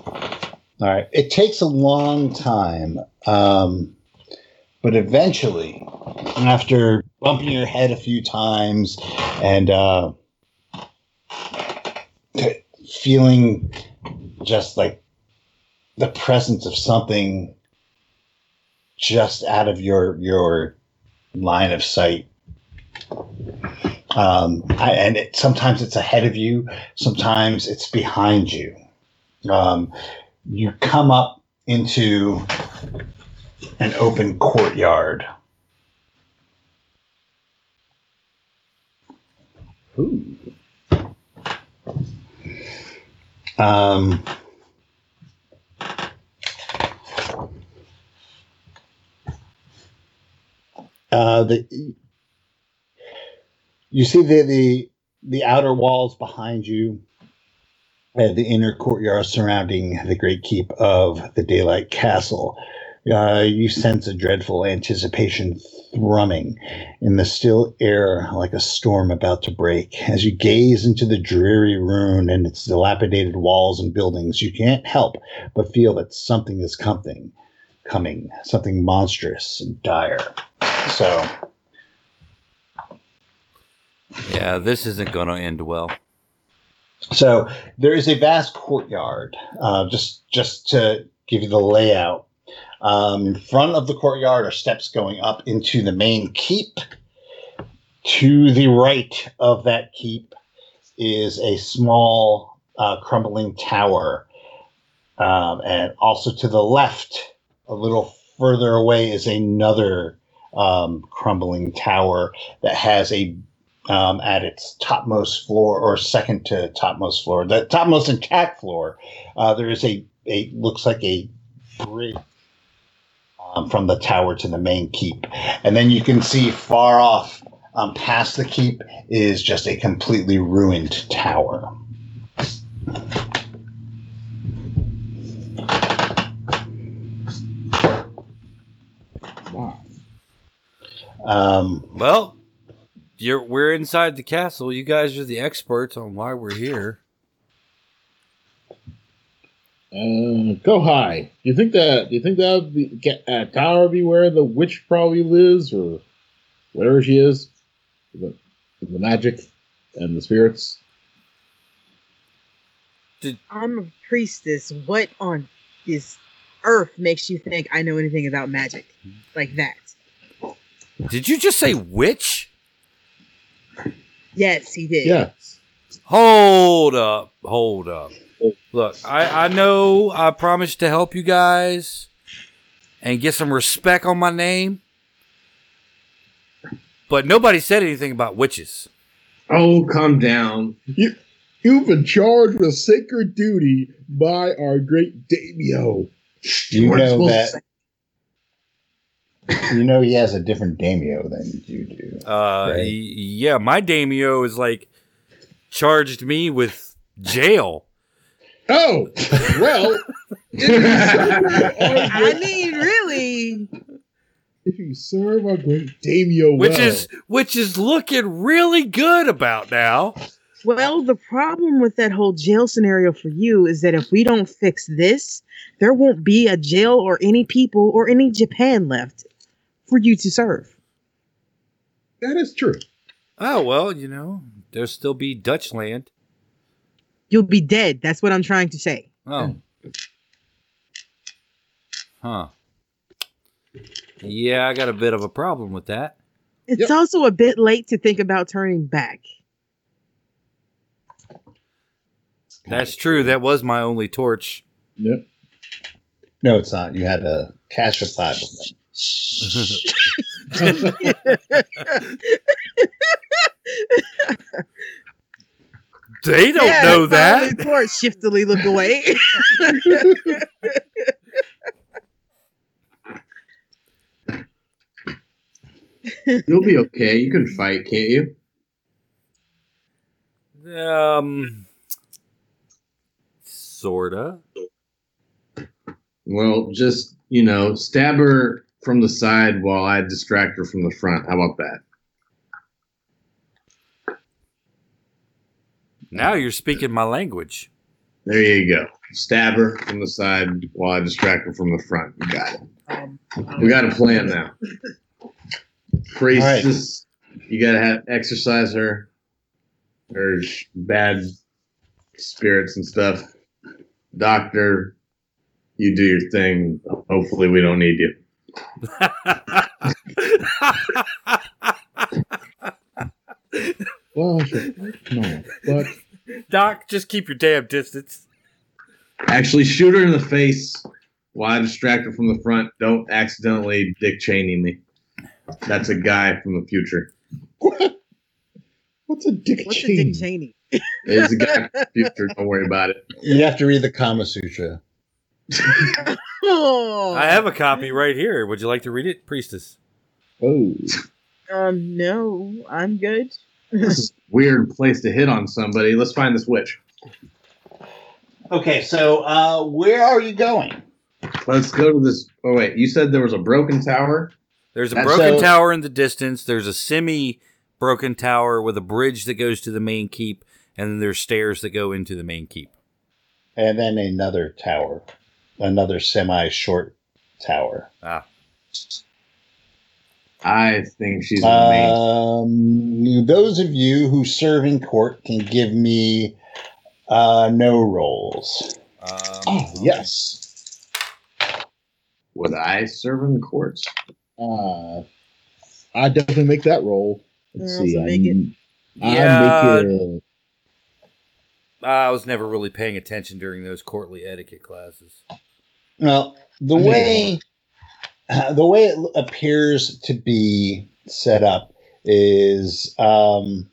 All right. It takes a long time, um, but eventually, after bumping your head a few times and uh, feeling just like the presence of something just out of your your line of sight. Um, I, and it, sometimes it's ahead of you, sometimes it's behind you. Um, you come up into an open courtyard. Ooh. Um, uh, the you see the the the outer walls behind you, uh, the inner courtyard surrounding the great keep of the Daylight Castle. Uh, you sense a dreadful anticipation thrumming in the still air like a storm about to break. As you gaze into the dreary ruin and its dilapidated walls and buildings, you can't help but feel that something is coming, coming, something monstrous and dire. So, Yeah, this isn't going to end well. so there is a vast courtyard. Uh, just just to give you the layout, Um, in front of the courtyard are steps going up into the main keep. To the right of that keep is a small uh, crumbling tower. Um, and also to the left, a little further away, is another um, crumbling tower that has a um, at its topmost floor or second to topmost floor, the topmost intact floor. Uh, there is a a looks like a bridge um, from the tower to the main keep, and then you can see far off um, past the keep is just a completely ruined tower. Wow. Um, Well, you're we're inside the castle. You guys are the experts on why we're here. Uh, go high. Do you think that? Do you think that would be, get, uh, tower be where the witch probably lives, or wherever she is? The, the magic and the spirits. I'm a priestess. What on this earth makes you think I know anything about magic like that? Did you just say witch? Yes, he did. Yes. Hold up, hold up. Look, I, I know I promised to help you guys and get some respect on my name, but nobody said anything about witches. Oh, come down. You, you've been charged with sacred duty by our great daimyo. you weren't know that to you know he has a different daimyo than you do. Uh, Right. yeah, my daimyo is like charged me with jail. Oh, well, I mean, really. if you serve our great daimyo which well, is which is looking really good about now. Well, the problem with that whole jail scenario for you is that if we don't fix this, there won't be a jail or any people or any Japan left for you to serve. that is true. Oh well, you know, there'll still be Dutch land. You'll be dead. That's what I'm trying to say. Oh, huh? Yeah, I got a bit of a problem with that. It's Yep. also a bit late to think about turning back. That's true. That was my only torch. Yep. No, it's not. You had a cache of five of them. They don't Yeah, know finally that. Torch shiftily look away. You'll be okay. You can fight, can't you? Um, sorta. Well, just, you know, stab her from the side while I distract her from the front. How about that? Now you're speaking my language. There you go. Stab her from the side while I distract her from the front. You got it. Um, We got a plan now. Priestess, you gotta have exercise her, her bad spirits and stuff. Doctor, you do your thing. Hopefully, we don't need you. Well, sure. no, but Doc, just keep your damn distance. Actually, shoot her in the face while I distract her from the front. Don't accidentally Dick Cheney me. That's a guy from the future. what? What's a Dick what's a Cheney? Dick Cheney? It's a guy from the future. Don't worry about it. You have to read the Kama Sutra. Oh, I have a copy right here. Would you like to read it, Priestess? Oh, Um, no, I'm good. This is a weird place to hit on somebody. Let's find this witch. Okay, so uh, where are you going? Let's go to this. Oh wait, you said there was a broken tower. There's a That's- broken so- tower in the distance. There's a semi broken tower with a bridge that goes to the main keep, and then there's stairs that go into the main keep. And then another tower, another semi-short tower. Ah, I think she's in the. Um, those of you who serve in court can give me uh, Know rolls. um, oh yes. Would I serve in the courts? Uh, I definitely make that roll. Let's Yeah, see. also make it. I Yeah. make it. I was never really paying attention during those courtly etiquette classes. Well, the Yeah. way the way it appears to be set up is um,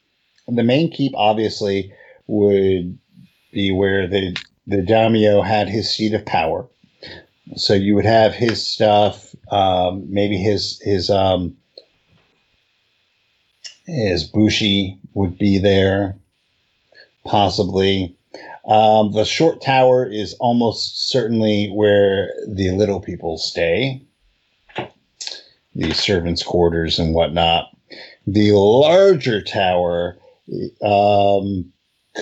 the main keep obviously would be where the the daimyo had his seat of power. So you would have his stuff, um, maybe his his um, his bushi would be there, possibly. Um, the short tower is almost certainly where the little people stay, the servants' quarters and whatnot. The larger tower um,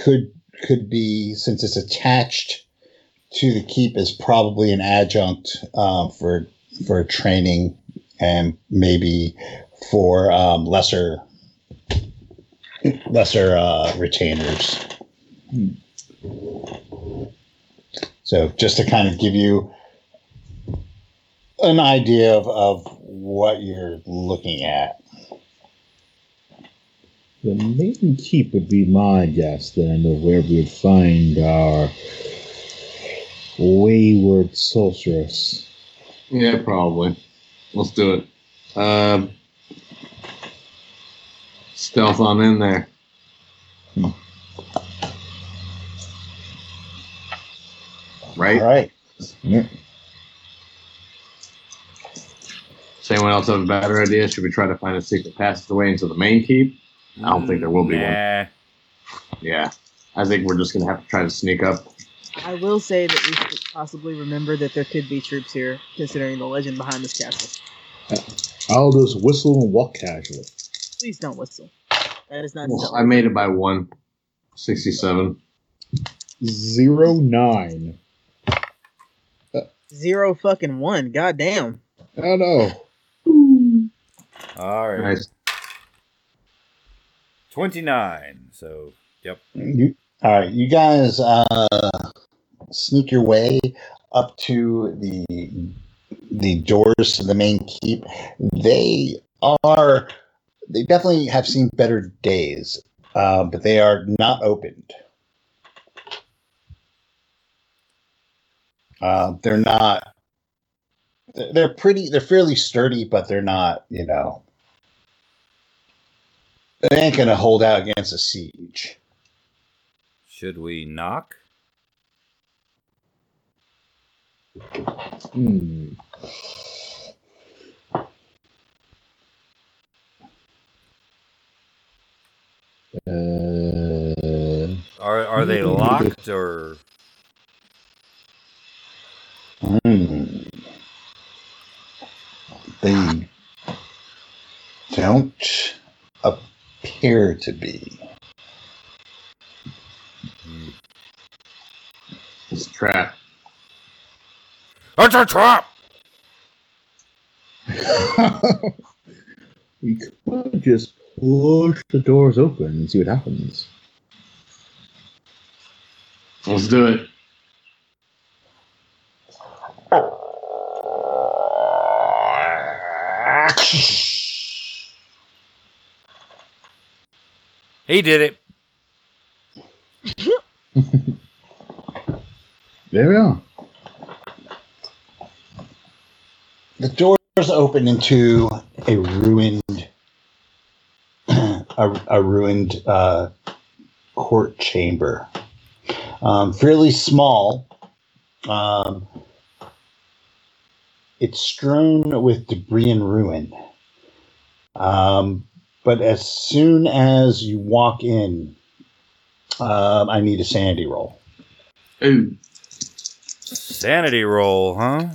could could be since it's attached to the keep is probably an adjunct uh, for for training and maybe for um, lesser lesser uh, retainers. So just to kind of give you an idea of, of what you're looking at. The main keep would be my guess then of where we would find our wayward sorceress. Yeah, probably. Let's do it. Um, stealth on in there. Right? All right. Does anyone else have a better idea? Should we try to find a secret passageway into the main keep? I don't think there will be one. Nah. Yeah. I think we're just going to have to try to sneak up. I will say that we should possibly remember that there could be troops here, considering the legend behind this castle. I'll just whistle and walk casually. Please don't whistle. That is not Well. I made it by one. 67. Zero nine. Zero fucking one. God damn. I know. All right. Nice. 29. So, yep. You, all right. You guys uh, sneak your way up to the the doors to the main keep. They are. They definitely have seen better days, uh, but they are not opened. Uh, they're not. They're- They're pretty. They're fairly sturdy, but they're not. You know, they ain't gonna hold out against a siege. Should we knock? Hmm. Uh, Are are they locked or Hmm. They don't appear to be. It's a trap. It's a trap. we could just push the doors open and see what happens. Let's do it. Oh. He did it. There we are. The doors open into a ruined, a, a ruined uh, court chamber. Um, fairly small. Um, it's strewn with debris and ruin. Um, but as soon as you walk in, um, I need a sanity roll. Ooh. Sanity roll, huh?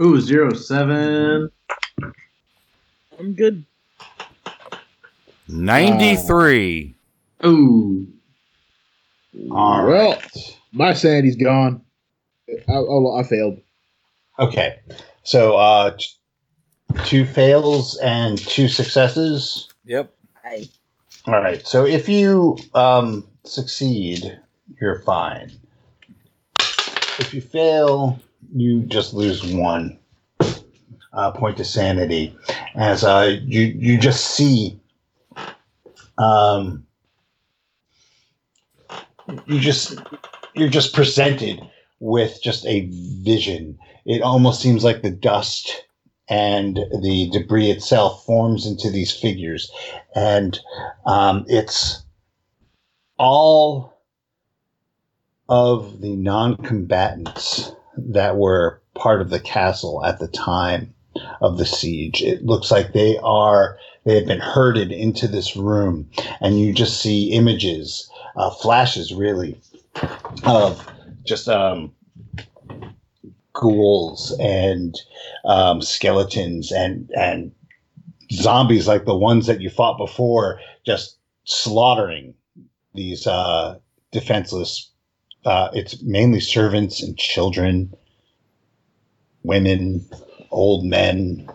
Ooh, zero seven. I'm good. 93. Ooh. All Well, my sanity's gone. I, oh, I failed. Okay, so uh, t- two fails and two successes. Yep. I, All right, so if you um, succeed, you're fine. if you fail, you just lose one uh, point to sanity, as uh, you you just see. Um, you just you're just presented with just a vision. It almost seems like the dust and the debris itself forms into these figures, and um, it's all of the non-combatants that were part of the castle at the time of the siege. It looks like they are they have been herded into this room, and you just see images, uh, flashes, really, of just um, ghouls and um, skeletons and and zombies like the ones that you fought before, just slaughtering these uh, defenseless. Uh, it's mainly servants and children, women, old men.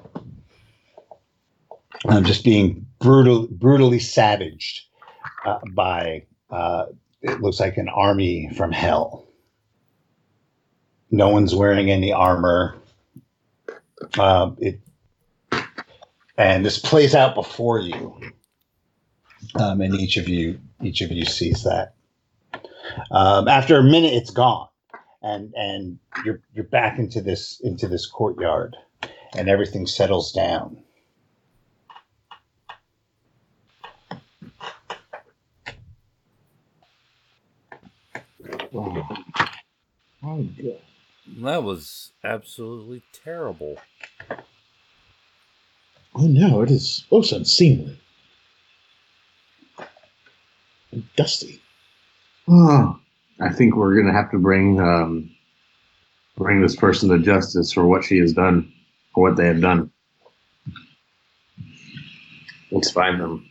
Um, just being brutal, brutally savaged uh, by uh, it looks like an army from hell. No one's wearing any armor. Uh, it and this plays out before you, um, and each of you each of you sees that. Um, after a minute, it's gone, and and you're you're back into this into this courtyard, and everything settles down. Oh, my God. That was absolutely terrible. Oh no, it is most unseemly. And dusty. Oh, I think we're gonna have to bring um, bring this person to justice for what she has done, for what they have done. Let's find them.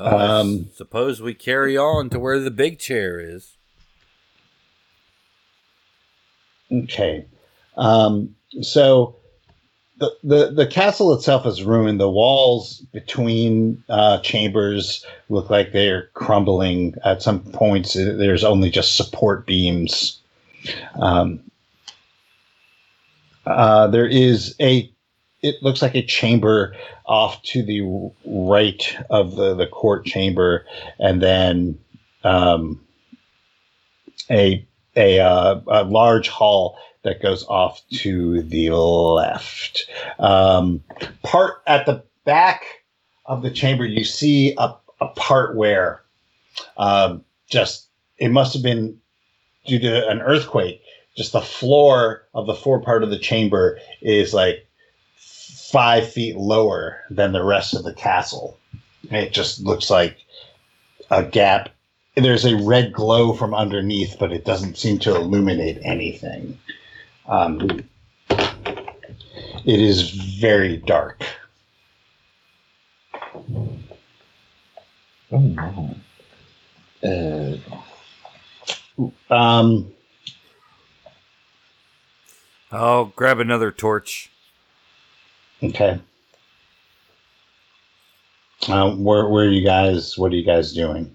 Well, Um, suppose we carry on to where the big chair is. Okay. Um, so the, the the castle itself is ruined. The walls between uh, chambers look like they're crumbling. At some points, uh, there's only just support beams. Um, uh, there is a. It looks like a chamber off to the right of the, the court chamber, and then um, a a, uh, a large hall that goes off to the left. Um, part at the back of the chamber, you see a, a part where um, just it must have been due to an earthquake. Just the floor of the fore part of the chamber is like five feet lower than the rest of the castle. It just looks like a gap there's a red glow from underneath, but it doesn't seem to illuminate anything. Um, it is very dark. Oh no. Uh, Um, I'll grab another torch. Okay. Um, where, where are you guys? What are you guys doing?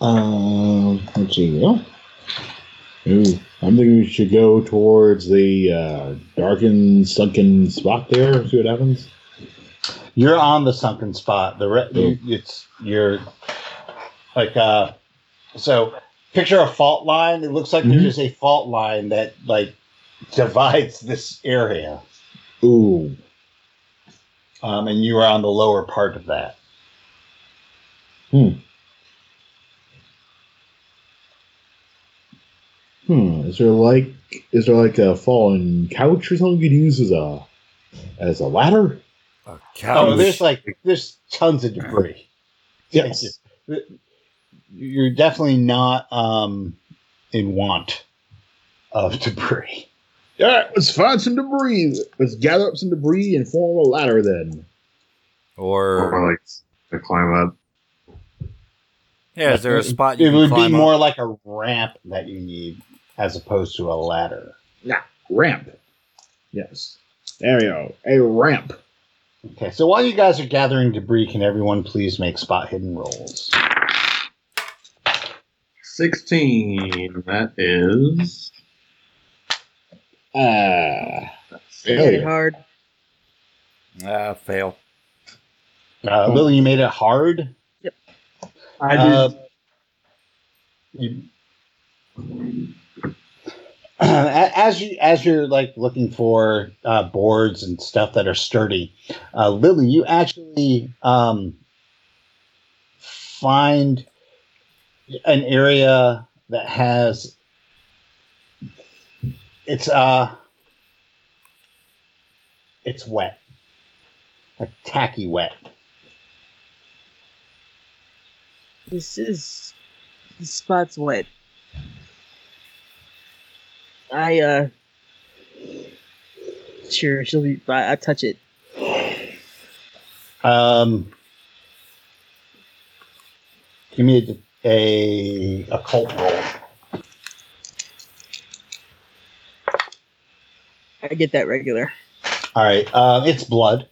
um, let's see. Well, ooh, I'm thinking we should go towards the uh, darkened, sunken spot there. See what happens. You're on the sunken spot. The re- you, it's you're like uh, so. Picture a fault line. It looks like Mhm. there's a fault line that like divides this area. Ooh. um, and you are on the lower part of that. Hmm. Hmm. Is there like is there like a fallen couch or something you could use as a as a ladder? A couch. Oh, there's like there's tons of debris. Yes. You're definitely not um, in want of debris. All right, let's find some debris. Let's gather up some debris and form a ladder then. or Or like to climb up. yeah, is there a spot you It can would be climb more up? like a ramp that you need as opposed to a ladder. Yeah, ramp. Yes. There we go. A ramp. Okay, so while you guys are gathering debris, can everyone please make spot hidden rolls? 16. That is. Ah. Hit failure. it hard. Ah, fail. Uh, Lily, you made it hard. Yep. I Uh, you, as you as you're like looking for uh, boards and stuff that are sturdy, uh, Lily, you actually um, find an area that has it's uh it's wet, like tacky wet. This is this spot's wet. I uh sure she'll be I, I touch it. Um, give me a, occult roll. I get that regular. All right. Uh, it's blood.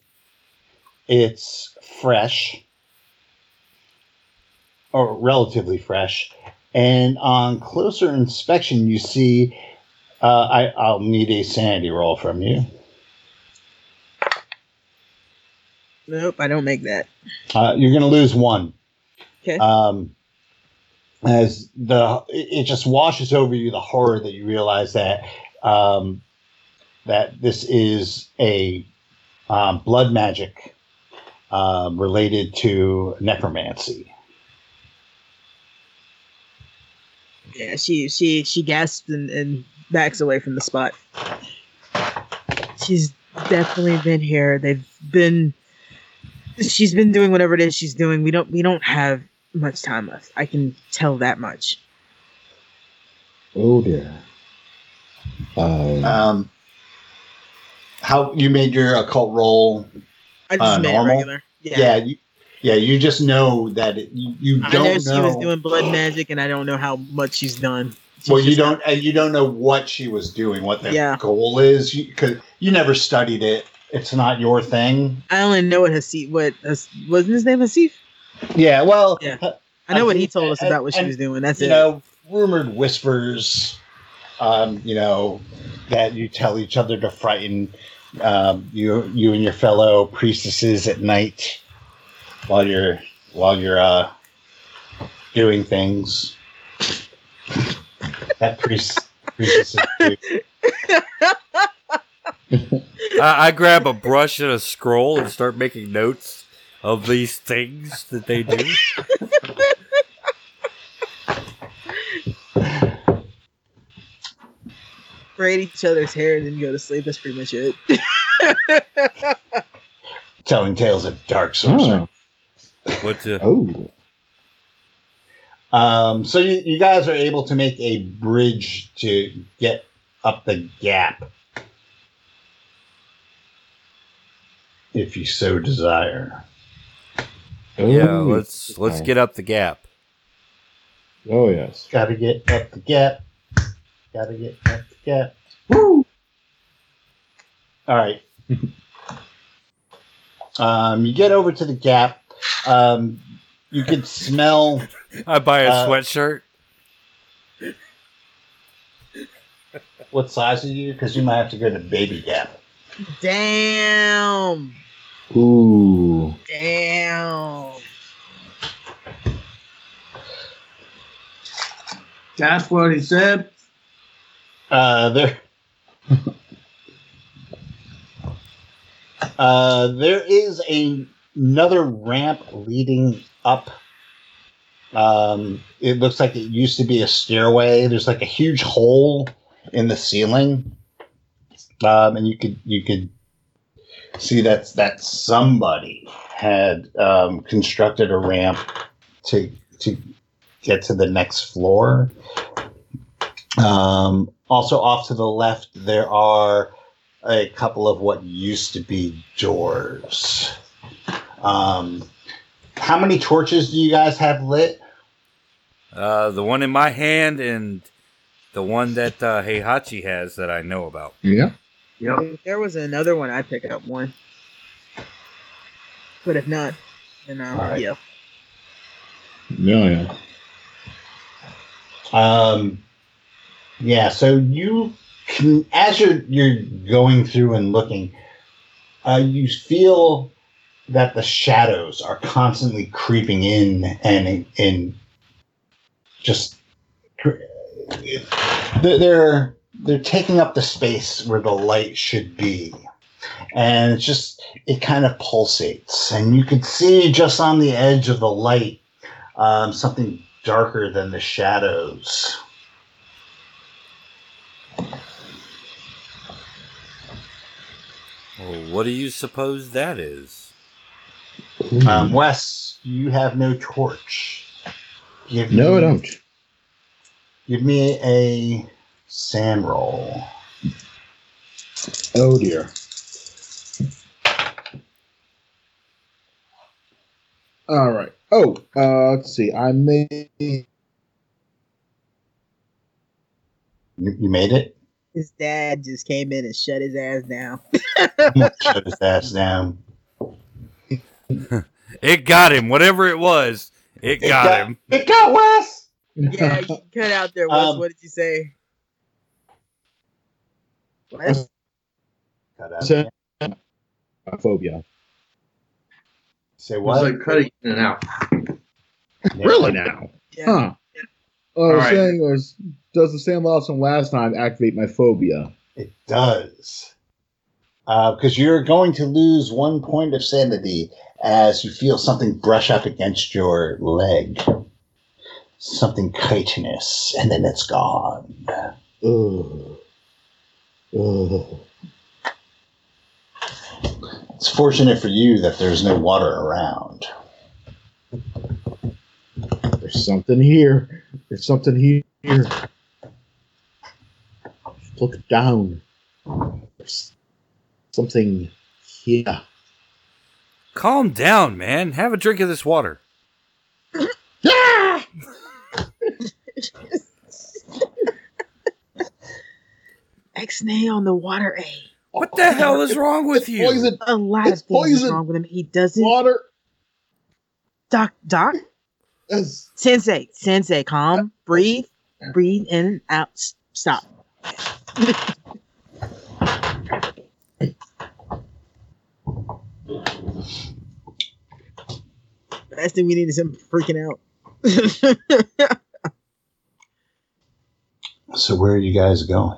It's fresh, or relatively fresh. And on closer inspection, you see. Uh, I, I'll need a sanity roll from you. Nope, I don't make that. Uh, you're going to lose one. Okay. Um, as the it just washes over you the horror that you realize that um, that this is a um, blood magic um, related to necromancy. Yeah, she she she gasps and, and backs away from the spot. She's definitely been here. They've been she's been doing whatever it is she's doing. We don't we don't have much time left. I can tell that much. Oh dear. Um, Um, how you made your occult roll? I just Uh, made normal? it regular. Yeah. Yeah, you, yeah. You just know that it, you, you I don't know know. she was doing blood magic and I don't know how much she's done. She's well, you don't, and you don't know what she was doing, what the Yeah. goal is, because you, never studied it. It's not your thing. I only know what Hasif what wasn't his name Hasif? Yeah, well, Yeah. uh, I know I what he told us and- about what she and, was doing. That's it. you it. know, rumored whispers, um, you know, that you tell each other to frighten um, you, you and your fellow priestesses at night while you're while you're uh, doing things. that priest priestesses do. I, I grab a brush and a scroll and start making notes of these things that they do. braid each other's hair and then go to sleep. That's pretty much it. telling tales of dark sorcery. oh. What the, oh. Um, so you, you guys are able to make a bridge to get up the gap, if you so desire. Yeah, Oh, let's let's get up the gap. Oh yes. Got to get up the gap. Got to get up the gap. Woo! All right. um, you get over to the gap. Um, you can smell. I buy a Uh, sweatshirt. What size are you? Because you might have to go to baby gap. Damn. Ooh. Damn. That's what he said. Uh, there. uh, there is a, another ramp leading up. Um, it looks like it used to be a stairway. There's like a huge hole in the ceiling, um, and you could you could see that's that somebody had um, constructed a ramp to to get to the next floor. Um, also, off to the left, there are a couple of what used to be doors. Um, how many torches do you guys have lit? Uh, the one in my hand and the one that uh, Heihachi has that I know about. Yeah. Yep. If there was another one, I'd pick up one. But if not, then um, All right. yeah. Yeah, yeah. Um, yeah. So you can, as you're you're going through and looking, uh, you feel that the shadows are constantly creeping in and and just they're they're, they're taking up the space where the light should be. And it's just, it kind of pulsates. And you can see just on the edge of the light um, something darker than the shadows. Well, what do you suppose that is? Um, Wes, you have no torch. Give no, me, I don't. Give me a SAN roll. Oh dear. All right. Oh, uh, let's see. I made. You, you made it? His dad just came in and shut his ass down. Shut his ass down. It got him, whatever it was. It It got, got- him. It got Wes! yeah, you cut out there. Wes. Um, what did you say? What? Cut out. So- phobia. Say It what? was like cutting in and out. Really now? Yeah. Huh. What I was All right. saying was, does the same loss from last time activate my phobia? It does. Uh, because you're going to lose one point of sanity as you feel something brush up against your leg. Something chitinous, and then it's gone. Ugh. Ugh. It's fortunate for you that there's no water around. There's something here. There's something here. Look down. There's something here. Calm down, man. Have a drink of this water. X-nay on the water A. What the hell is wrong with It's you? Poison. A lot It's of things is poison. wrong with him. He doesn't. Water. Doc, Doc, Yes. Sensei, Sensei, calm, breathe, breathe in and out. S- Stop. Last thing we need is him freaking out. So where are you guys going?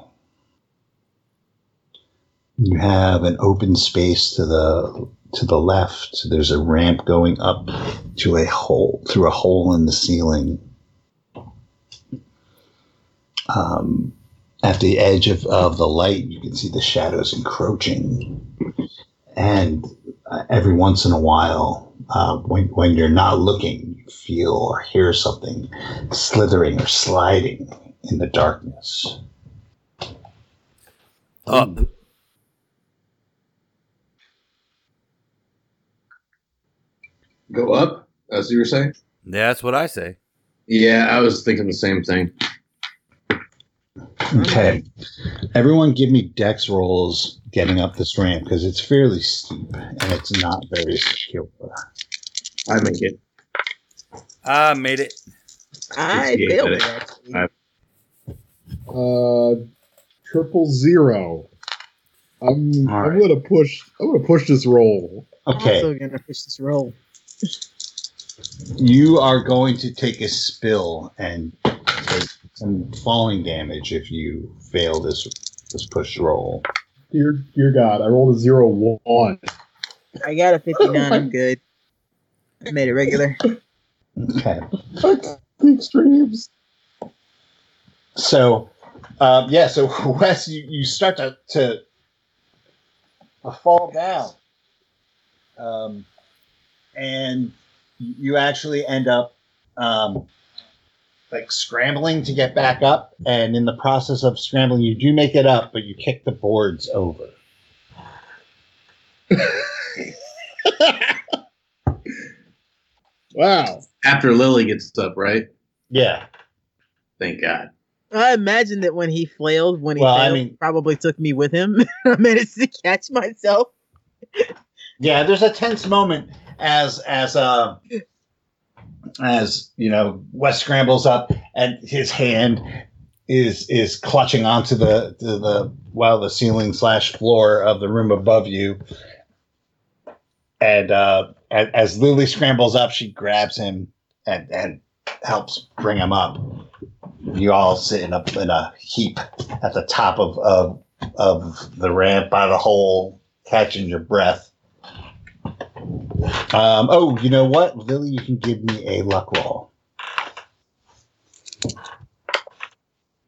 You have an open space to the to the left. There's a ramp going up to a hole through a hole in the ceiling. Um, at the edge of, of the light, you can see the shadows encroaching, and uh, every once in a while, uh, when when you're not looking, you feel or hear something slithering or sliding in the darkness. Up. Go up, as you were saying. That's what I say. Yeah, I was thinking the same thing. Okay. Everyone give me dex rolls getting up this ramp because it's fairly steep and it's not very secure. I make it. I made it. I 68 failed it minutes. Uh, triple zero. I'm. All I'm gonna push. I'm gonna push this roll. Okay. I'm Okay. also gonna push this roll. You are going to take a spill and take some falling damage if you fail this this push roll. Dear, dear God, I rolled a zero one. I got a 59. I'm good. I made it regular. Okay. the extremes. So, um, yeah. So Wes, you, you start to to uh, fall down, um, and you actually end up um, like scrambling to get back up. And in the process of scrambling, you do make it up, but you kick the boards over. Wow. After Lily gets up, right? Yeah. Thank God. I imagine that when he flailed, when he Well, I mean- probably took me with him. I managed to catch myself. Yeah, there's a tense moment as as uh as you know Wes scrambles up and his hand is is clutching onto the to the well the ceiling slash floor of the room above you. And uh as, as Lily scrambles up, she grabs him and and helps bring him up. You all sit in a in a heap at the top of of of the ramp by the hole, catching your breath. Um, oh, you know what, Lily? You can give me a luck roll.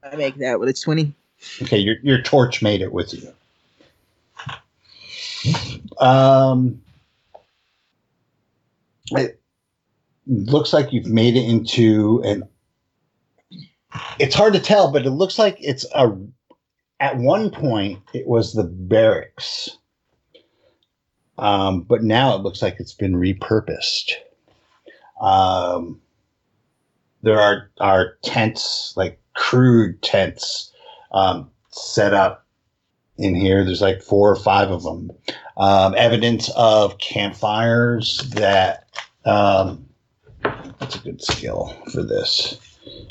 I make that with a 20. Okay, your your torch made it with you. Um, it looks like you've made it into an. It's hard to tell, but it looks like it's a. At one point, it was the barracks, um, but now it looks like it's been repurposed. Um, there are are tents, like crude tents, um, set up in here. There's like four or five of them. Um, evidence of campfires that. Um, that's a good skill for this.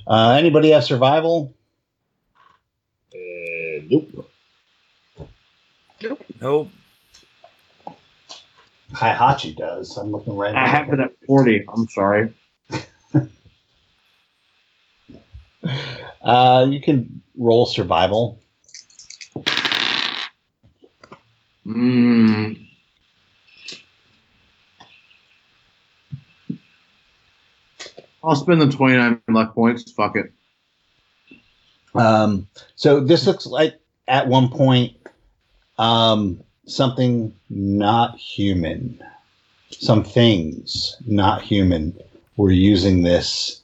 Uh, anybody have survival? Uh, nope. Nope. Heihachi does. I'm looking right I now. have it at 40. I'm sorry. Uh, you can roll survival. Mm. I'll spend the 29 luck points. Fuck it. Um, so this looks like at one point um, something not human, some things not human were using this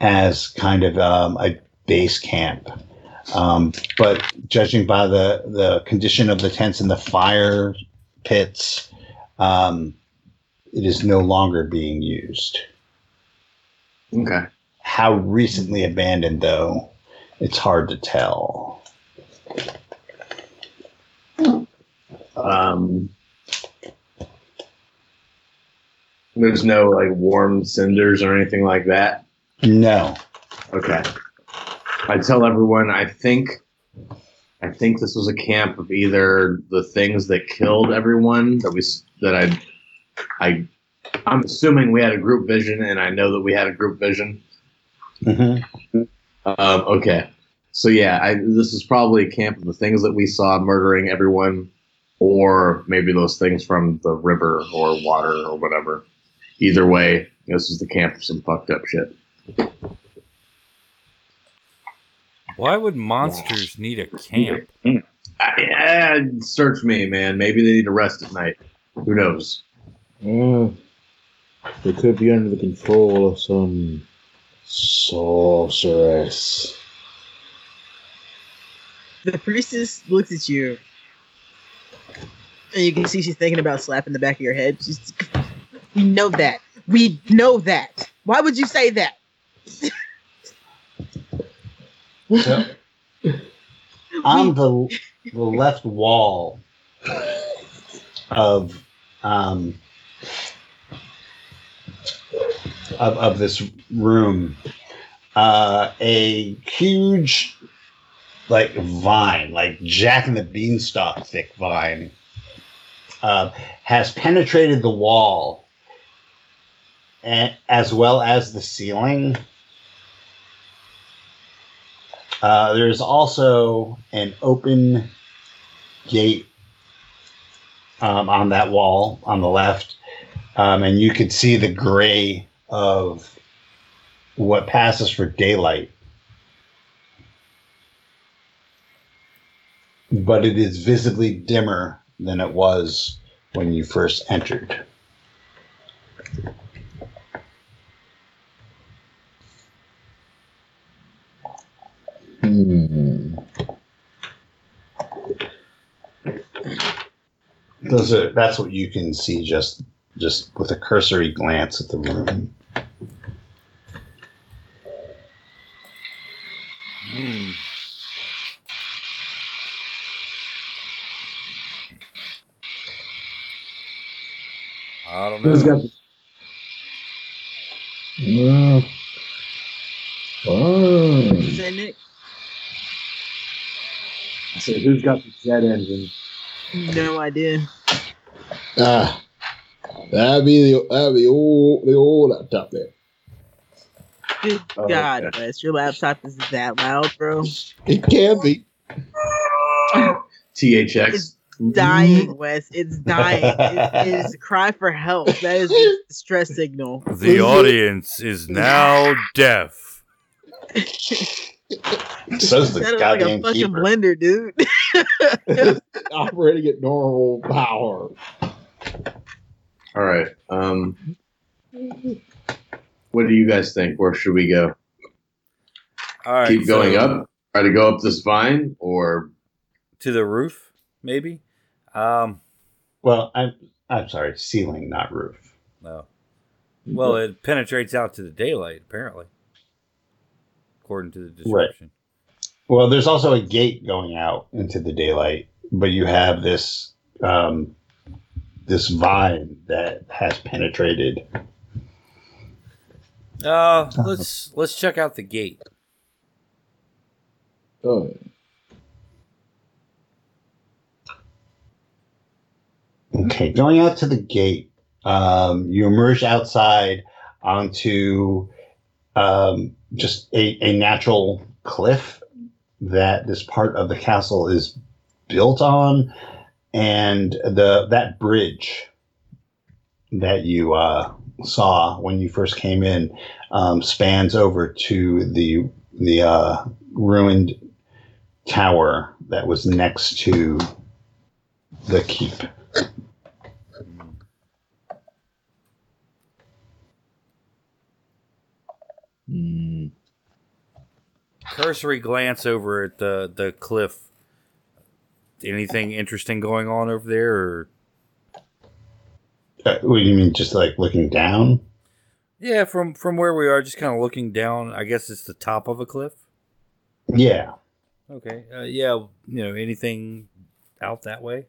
as kind of um, a base camp. Um, but judging by the, the condition of the tents and the fire pits, um, it is no longer being used. Okay. How recently abandoned, though, it's hard to tell. Um, there's no like warm cinders or anything like that. No. Okay. I tell everyone I think I think this was a camp of either the things that killed everyone that we that I I I'm assuming we had a group vision and I know that we had a group vision. hmm Um, okay. So yeah, I, this is probably a camp of the things that we saw murdering everyone, or maybe those things from the river or water or whatever. Either way, this is the camp of some fucked up shit. Why would monsters need a camp? I, I, search me, man. Maybe they need to rest at night. Who knows? Uh, they could be under the control of some sorceress. The priestess looks at you. And you can see she's thinking about slapping the back of your head. She's, we know that. We know that. Why would you say that? On the the left wall of um of, of this room, uh, a huge like vine, like Jack and the Beanstalk thick vine, uh, has penetrated the wall, as well as the ceiling. Uh, there's also an open gate um, on that wall on the left, um, and you can see the gray of what passes for daylight. But it is visibly dimmer than it was when you first entered. Hmm. Those are that's what you can see just just with a cursory glance at the room. Don't Who's know. got the Yeah. Fine. You say Nick? I said, who's got the jet engine? No idea. Ah, that'd be the that'd be old the old laptop there. Good Oh, God, okay. Wes, your laptop is that loud, bro. It can be. THX. Dying, Wes. It's dying. It is cry for help. That is a distress signal. The audience is now deaf. So's the That is like a fucking keeper. blender, dude. Operating at normal power. All right. Um, what do you guys think? Where should we go? All right, Keep going so up. Try to go up this vine, or to the roof, maybe. Um, Well, I'm I'm sorry, ceiling, not roof. no. Well, it penetrates out to the daylight, apparently, according to the description. Right. Well, there's also a gate going out into the daylight, but you have this um, this vine that has penetrated. Uh, let's let's check out the gate. Oh, Okay, going out to the gate, um, you emerge outside onto um, just a, a natural cliff that this part of the castle is built on, and the that bridge that you uh, saw when you first came in um, spans over to the the uh, ruined tower that was next to the keep. Hmm. Cursory glance over at the the cliff. Anything interesting going on over there? Or Uh, what do you mean, just like looking down? yeah, from from where we are, just kind of looking down. I guess it's the top of a cliff. Yeah. Okay. Uh, yeah. You know, anything out that way?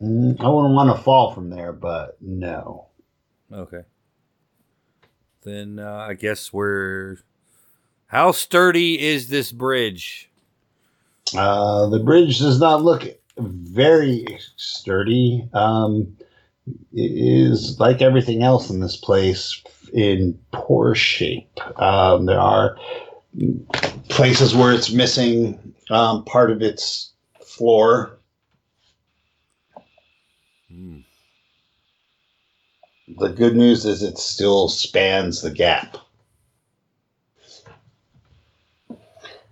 Mm, I wouldn't want to fall from there, but no. Okay. Then uh, I guess we're. How sturdy is this bridge? Uh, the bridge does not look very sturdy. Um, it is like everything else in this place in poor shape. Um, there are places where it's missing um, part of its floor. Hmm. The good news is it still spans the gap.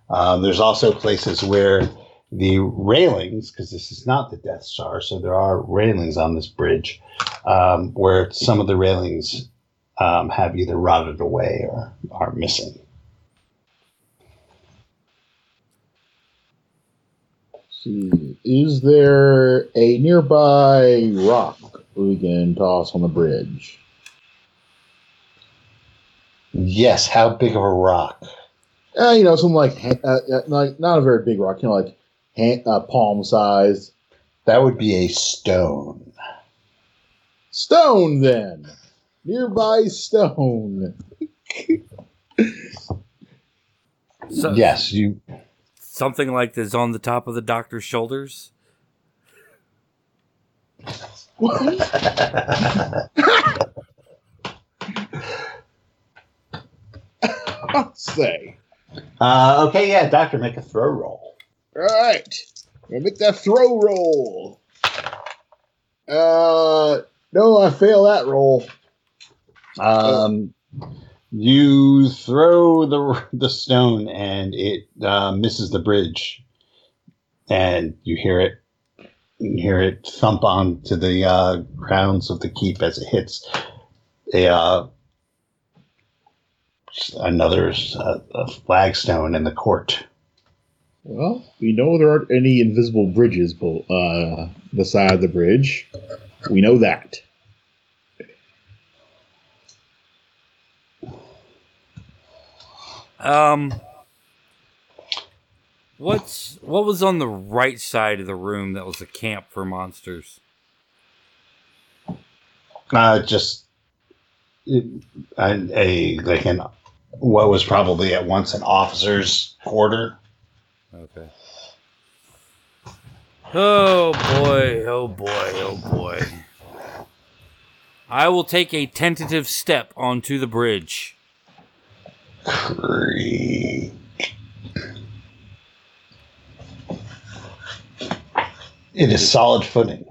Um, there's also places where the railings, because this is not the Death Star, so there are railings on this bridge, um, where some of the railings um, have either rotted away or are missing. see. Is there a nearby rock we can toss on the bridge? Yes, how big of a rock? Uh, you know, something like ha- uh, uh, not, not a very big rock, you know, like hand, uh, palm size. That would be a stone. Stone, then. Nearby stone. So, yes, you. Something like this on the top of the doctor's shoulders. I'll say. uh, okay, yeah, doctor, make a throw roll. All right. Gonna make that throw roll. Uh, no, I fail that roll. Um, you throw the the stone and it uh, misses the bridge, and you hear it. You hear it thump onto the uh, grounds of the keep as it hits a uh, another uh, a flagstone in the court. Well, we know there aren't any invisible bridges bo- uh, beside the bridge. We know that. Um, what's what was on the right side of the room that was a camp for monsters? Uh, just a, a like an what was probably at once an officer's quarter. Okay. Oh boy, oh boy, oh boy. I will take a tentative step onto the bridge. Creak. It is solid footing.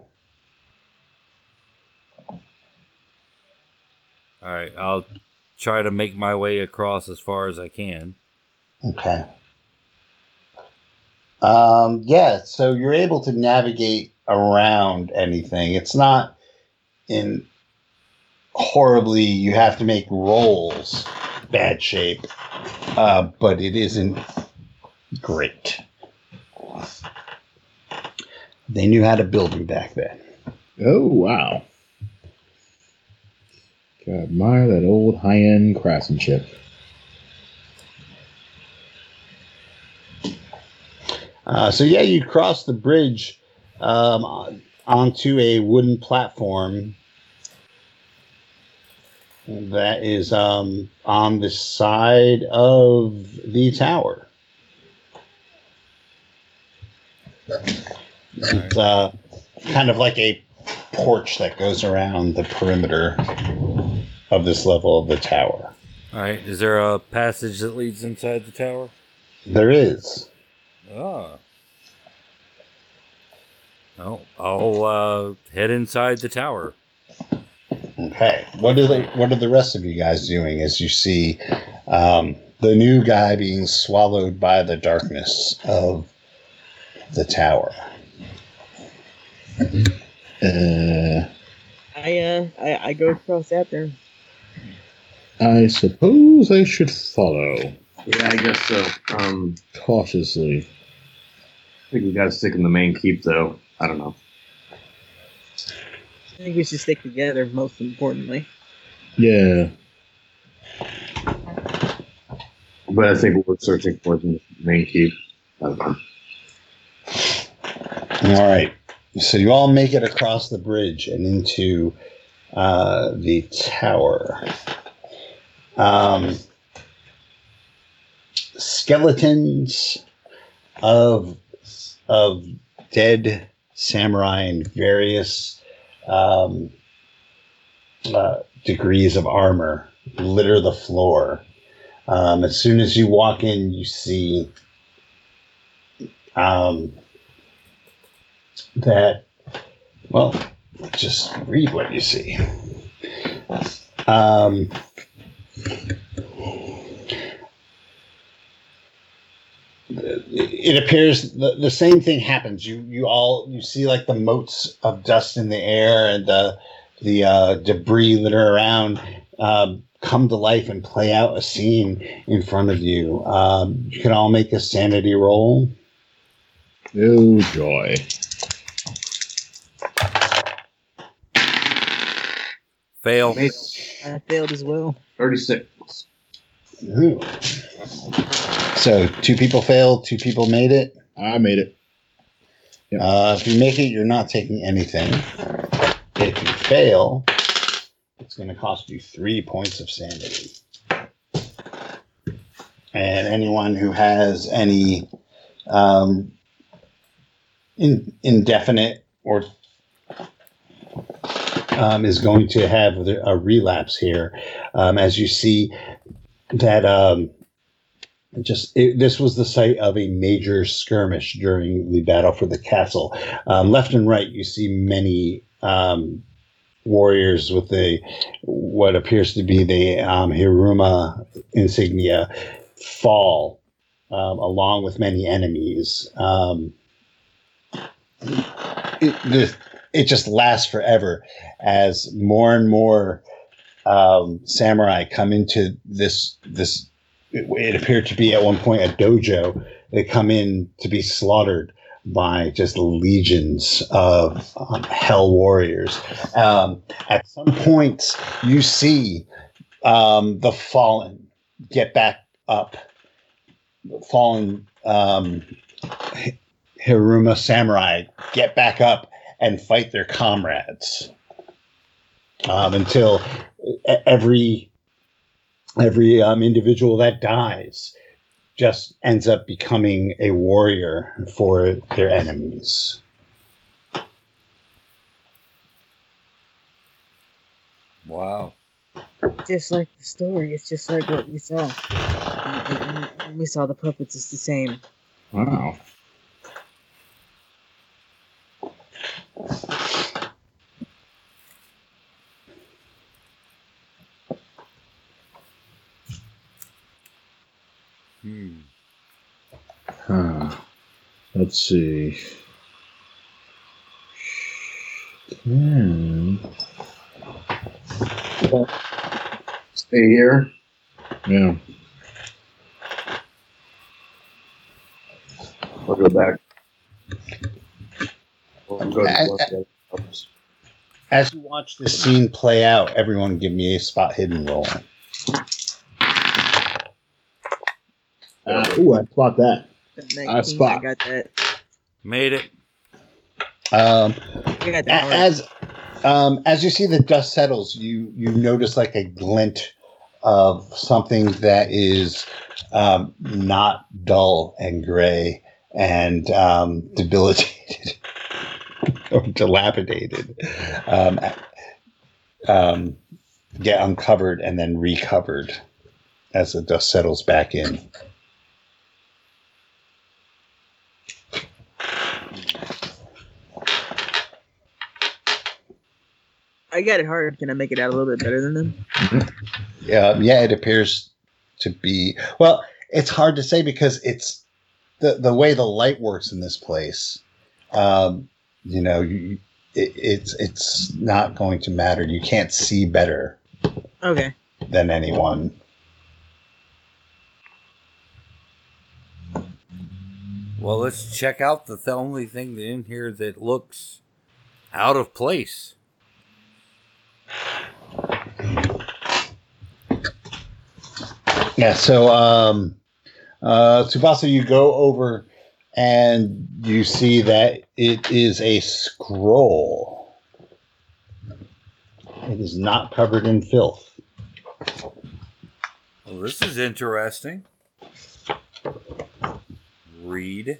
All right, I'll try to make my way across as far as I can. Okay. Um, yeah, so you're able to navigate around anything. It's not in horribly, you have to make rolls bad shape, uh, but it isn't great. They knew how to build them back then. Oh wow! Gotta admire that old high-end craftsmanship. Uh, so yeah, you cross the bridge um, onto a wooden platform that is um, on the side of the tower. It's uh, kind of like a porch that goes around the perimeter of this level of the tower. All right, is there a passage that leads inside the tower? There is. Ah. Oh, I'll uh, head inside the tower. Okay. What are the what are the rest of you guys doing as you see um, the new guy being swallowed by the darkness of the tower? Uh, I uh I, I go across after. him. I suppose I should follow Yeah, I guess so. Um, cautiously. I think we got to stick in the main keep, though. I don't know. I think we should stick together. Most importantly, Yeah. But I think what we're searching for is in the main keep. I don't know. All right. So you all make it across the bridge and into uh, the tower. Um, skeletons of of dead samurai in various um, uh, degrees of armor litter the floor. Um, as soon as you walk in, you see um, that, well, just read what you see. Um, it appears the, the same thing happens. You you all you see like the motes of dust in the air and the the uh, debris litter around um, come to life and play out a scene in front of you. Um, you can all make a sanity roll. Oh joy. Fail. I failed as well. 36. Ooh. So two people failed, two people made it. I made it. Uh, if you make it, you're not taking anything. If you fail, it's going to cost you three points of sanity. And anyone who has any um, in, indefinite or um, is going to have a relapse here. Um, as you see that um, just it, this was the site of a major skirmish during the battle for the castle. Um, left and right, you see many um, warriors with the what appears to be the um, Hiruma insignia fall, um, along with many enemies. Um, it, the, it just lasts forever as more and more um, samurai come into this this it, it appeared to be at one point a dojo. They come in to be slaughtered by just legions of um, hell warriors. Um, at some point, you see um, the fallen get back up. The fallen um, Hiruma samurai get back up and fight their comrades um, until every every um, individual that dies just ends up becoming a warrior for their enemies. Wow. Just like the story, it's just like what we saw. We saw the puppets. It's the same. Wow. Hmm. Huh. Let's see. Hmm. Stay here. Yeah. We'll go back. We'll go to I- the left. As you watch this scene play out, everyone give me a spot hidden roll. Uh, ooh, I spot that. I spot. I got that. Made it. Um, A- as um, as you see the dust settles, you you notice like a glint of something that is um, not dull and gray and um, debilitated or dilapidated. Um, um, get uncovered and then recovered as the dust settles back in. I got it hard. Can I make it out a little bit better than them? Yeah, yeah, it appears to be. Well, it's hard to say because it's the the way the light works in this place. Um, you know, you, it, it's it's not going to matter. You can't see better Okay. than anyone. Well, let's check out the, the only thing in here that looks out of place. Yeah. So, um, uh, Tsubasa, you go over and you see that it is a scroll. It is not covered in filth. Well, this is interesting. Read.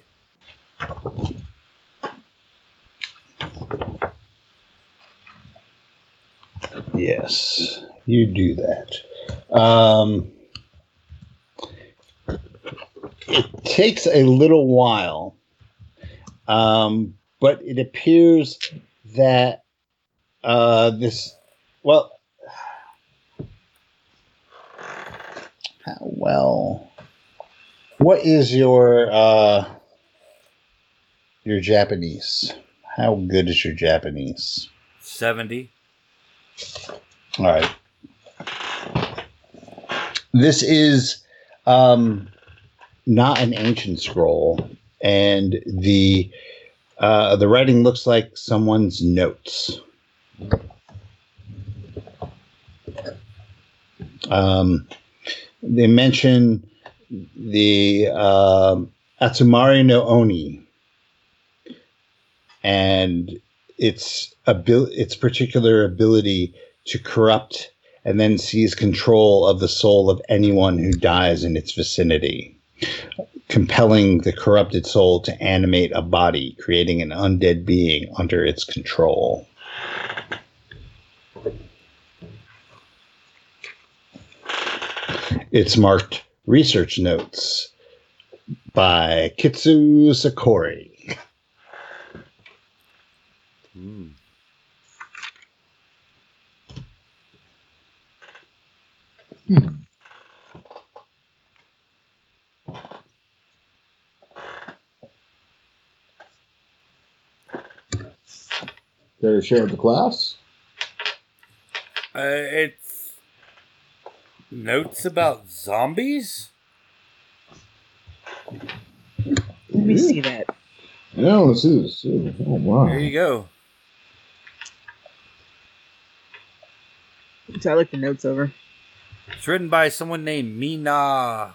Yes, you do that. Um, it takes a little while, um, but it appears that uh, this, well, how well, what is your uh, your Japanese? How good is your Japanese? 70. All right. This is um, not an ancient scroll, and the uh, the writing looks like someone's notes. Um, they mention the um Atsumari no Oni and its abil- its particular ability to corrupt and then seize control of the soul of anyone who dies in its vicinity, compelling the corrupted soul to animate a body, creating an undead being under its control. It's marked research notes by Kitsu Sakori. Hmm. Care to share with the class? Uh, it's notes about zombies? Let me see that. Yeah, let's see this. too. Oh, wow. There you go. So I looked the notes over. It's written by someone named Mina.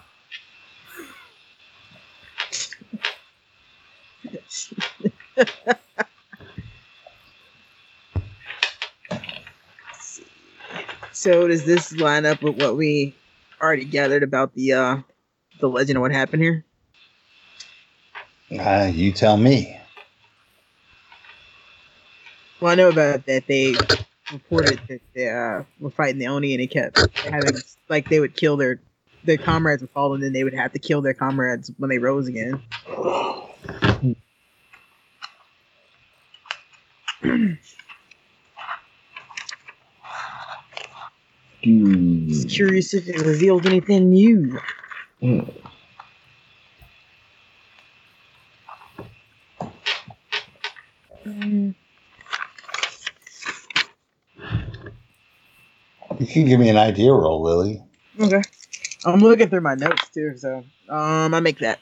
So does this line up with what we already gathered about the uh the legend of what happened here? Uh, you tell me. Well, I know about that. They reported that they uh, were fighting the Oni, and they kept having like they would kill their their comrades would fall, and then they would have to kill their comrades when they rose again. Dude. Just curious if it revealed anything new. Mm, You can give me an idea roll, Lily. Okay. I'm looking through my notes too, so um, I make that.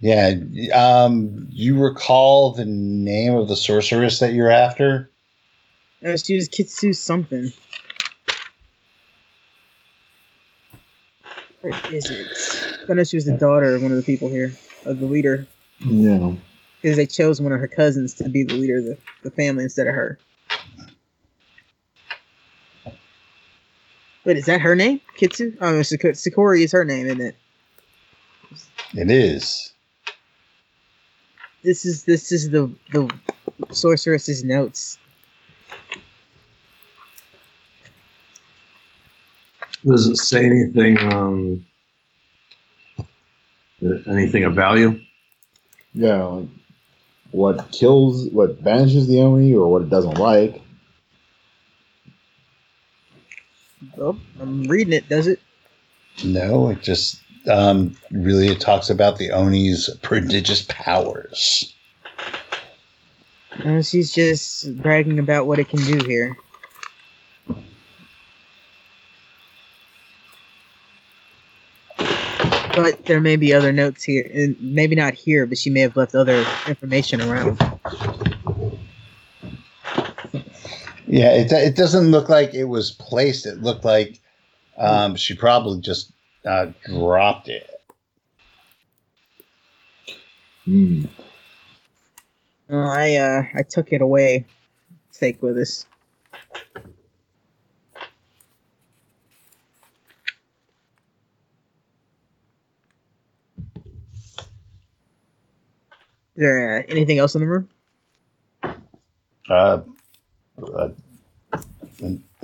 Yeah. Um, you recall the name of the sorceress that you're after? Uh, she was Kitsu something. Where is it? I know she was the daughter of one of the people here, of the leader, Yeah. because they chose one of her cousins to be the leader of the, the family instead of her. Wait, is that her name? Kitsu? Oh, Sakori is her name, isn't it? It is. This is this is the the sorceress's notes. Does it say anything? Um, anything of value? Yeah. Like what kills, what banishes the Oni, or what it doesn't like. Oh, I'm reading it. Does it? No, it just um, really it talks about the Oni's prodigious powers. Uh, she's just bragging about what it can do here. But there may be other notes here, and maybe not here, but she may have left other information around. Yeah, it, it doesn't look like it was placed. It looked like um, she probably just uh, dropped it. Hmm. Uh, I uh, I took it away. Take with us. Is there uh, anything else in the room? Uh, a,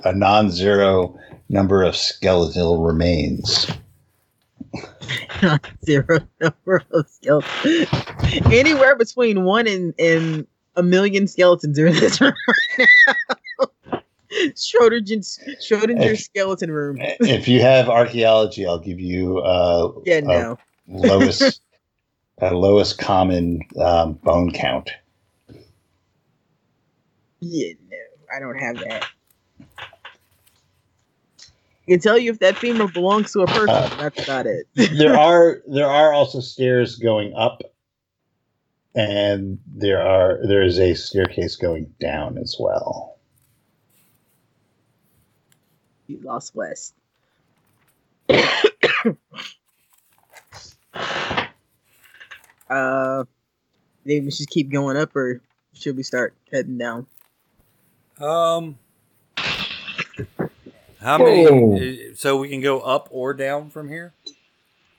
a non-zero number of skeletal remains. non-zero number of skeletons. Anywhere between one and, and a million skeletons are in this room right now. Schrodinger's, Schrodinger's If- skeleton room. If you have archaeology, I'll give you uh, Yeah, a no. lowest a lowest common um, bone count. Yeah, no. I don't have that. I can tell you if that femur belongs to a person. Uh, that's about it. there are there are also stairs going up, and there are there is a staircase going down as well. You lost west. uh, maybe we should keep going up, or should we start heading down? Um, how many? uh, So we can go up or down from here.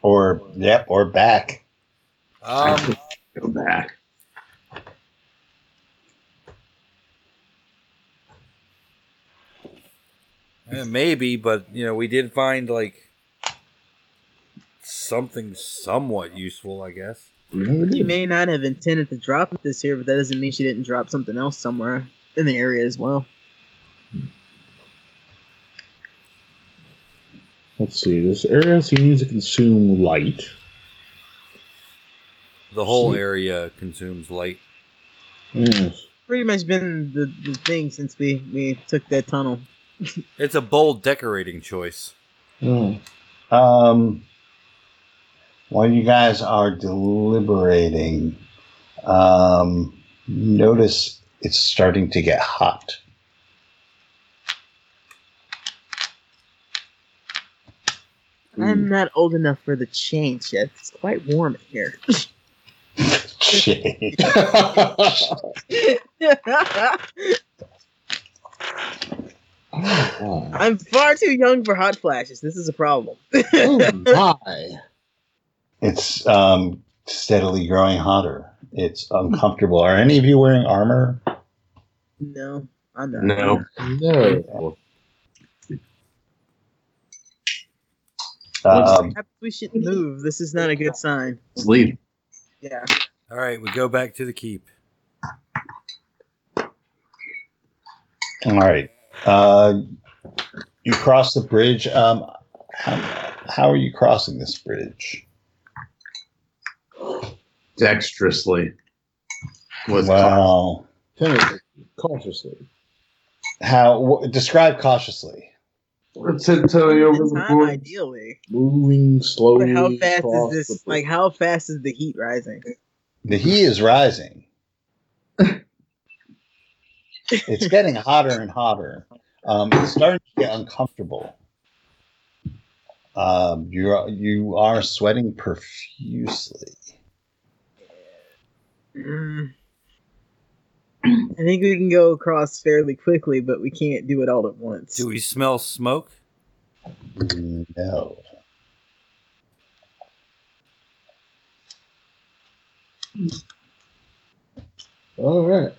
Or yep, or back. Um, Go back. eh, maybe, but you know, we did find like something somewhat useful, I guess. She may not have intended to drop this here, but that doesn't mean she didn't drop something else somewhere in the area as well. Let's see. This area seems to consume light. The whole area consumes light. Yes. Pretty much been the, the thing since we, we took that tunnel. It's a bold decorating choice. Oh. Um, while you guys are deliberating, um, notice it's starting to get hot. I'm not old enough for the change yet. It's quite warm in here. Shit. I'm far too young for hot flashes. This is a problem. Oh, my. It's um, steadily growing hotter. It's uncomfortable. Are any of you wearing armor? no, I'm not. No. No. Um, we shouldn't move. This is not a good sign. Let's leave. Yeah. All right, we go back to the keep. all right. Uh, you cross the bridge. Um, how, how are you crossing this bridge? Dexterously. With Well, Tentatively, cautiously. how w- describe cautiously? Let's tiptoeing over the board. ideally. Moving slowly. But how fast is this? Like, how fast is the heat rising? The heat is rising. it's getting hotter and hotter. Um, it's starting to get uncomfortable. Um, you are you are sweating profusely. Mm. I think we can go across fairly quickly, but we can't do it all at once. Do we smell smoke? No. All right.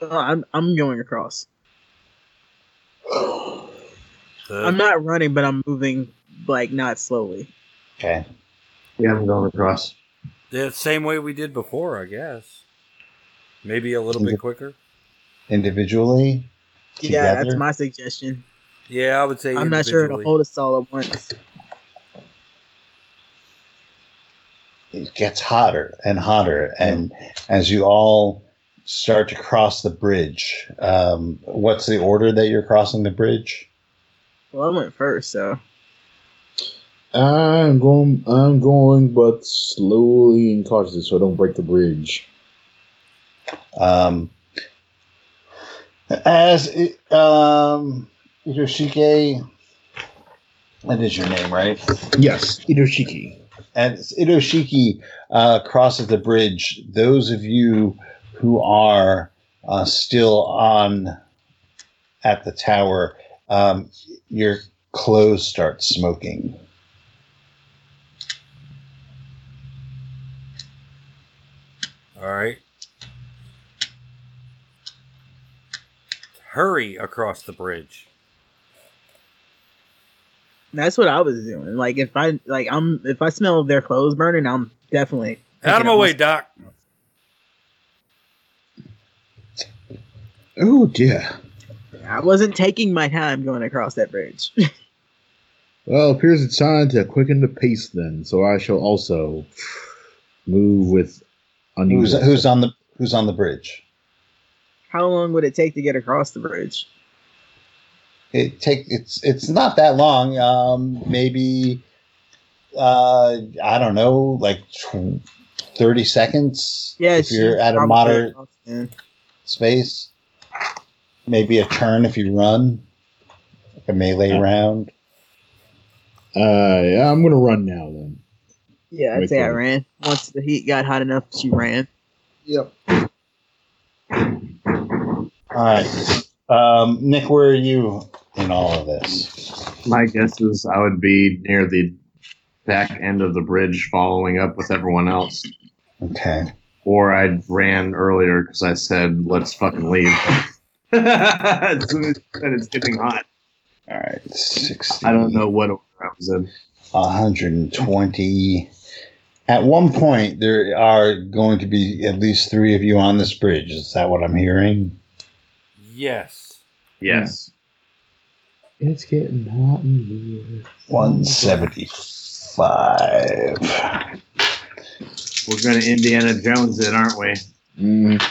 Uh, I'm I'm going across. The- I'm not running, but I'm moving like not slowly. Okay. Yeah, I'm going across. The same way we did before, I guess. Maybe a little bit quicker. Individually. Yeah, that's my suggestion. Yeah, I would say. I'm not sure it'll hold us all at once. It gets hotter and hotter, and as you all start to cross the bridge, um, what's the order that you're crossing the bridge? Well, I went first, so I'm going. I'm going, but slowly and cautiously, so I don't break the bridge. Um, as it, um, Hiroshike, that is your name, right? Yes, Itoshiki. As Itoshiki uh, crosses the bridge, those of you who are uh, still on at the tower, um, your clothes start smoking. All right. Hurry across the bridge. that's what I was doing. Like if I like I'm if I smell their clothes burning, I'm definitely Out of my way, Doc. Oh dear. I wasn't taking my time going across that bridge. Well, it appears it's time to quicken the pace then. So I shall also move with Who's, unusual. who's on the Who's on the bridge? How long would it take to get across the bridge? It take it's it's not that long. Um, maybe uh, I don't know, like tw- thirty seconds. Yeah, if you're at a moderate across then. space. Maybe a turn if you run, like a melee Yeah. round. Uh, yeah, I'm gonna run now then. Yeah, I'd Make say I ran. Once the heat got hot enough, she ran. Yep. All right, um, Nick, where are you in all of this? My guess is I would be near the back end of the bridge following up with everyone else. Okay, Or I ran earlier because I said, let's fucking leave. as soon as it's getting hot. all right, sixty. I don't know what order I was in. 120. At one point, there are going to be at least three of you on this bridge. Is that what I'm hearing? Yes. Yes. It's getting hot in here. 175. We're going to Indiana Jones it, aren't we? Mm,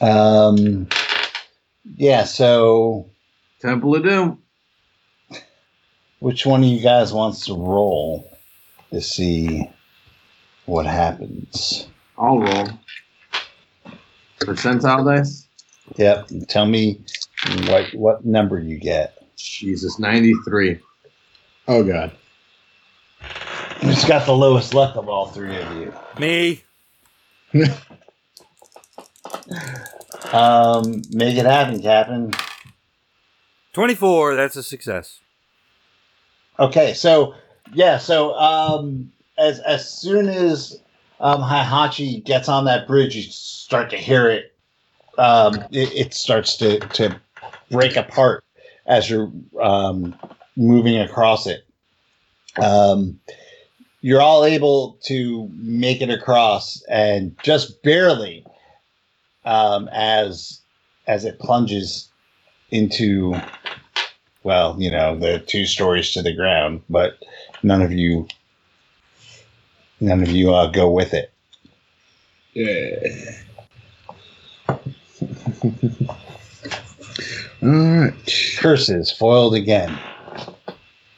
Um, yeah, so Temple of Doom. which one of you guys wants to roll to see what happens? I'll roll. Percentile dice? Yep, tell me what what number you get. Jesus, 93. oh god. Who's got the lowest luck of all three of you? Me. Um, make it happen, Captain. 24. That's a success. Okay, so yeah, so um, as as soon as um, Heihachi gets on that bridge, you start to hear it. Um, it, it starts to to break apart as you're um, moving across it. Um, you're all able to make it across, and just barely, um, as as it plunges into well, you know, the two stories to the ground, but none of you, none of you uh, go with it. Yeah. All right. Curses foiled again.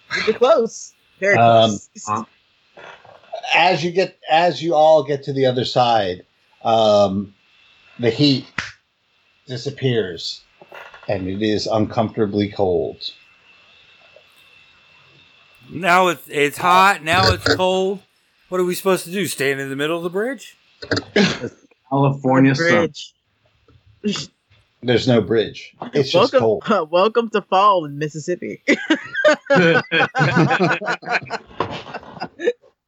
Pretty close. Very Um, close. uh, As you get, as you all get to the other side, um, the heat disappears, and it is uncomfortably cold. Now it's it's hot. Now it's cold. What are we supposed to do? Stand in the middle of the bridge? California sun. Bridge. There's no bridge. It's just welcome, cold. welcome to fall in Mississippi.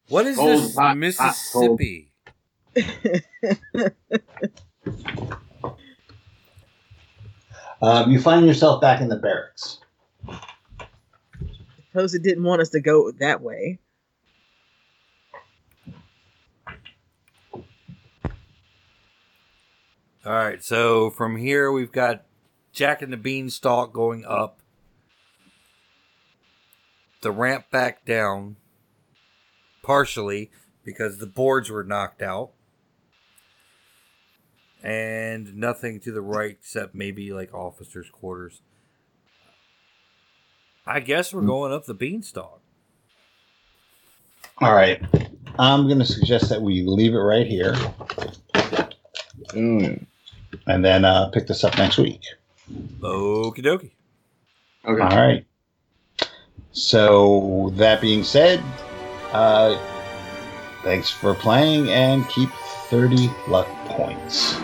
What is Cold, this hot, hot, Mississippi? Um, you find yourself back in the barracks. Suppose it didn't want us to go that way. All right, so from here we've got Jack and the Beanstalk going up, the ramp back down, partially because the boards were knocked out, and nothing to the right except maybe like officers' quarters. I guess we're going up the Beanstalk. All right. I'm going to suggest that we leave it right here yeah. and then uh, pick this up next week. Okie dokie. Okay. All right. So, that being said, uh, thanks for playing and keep 30 luck points.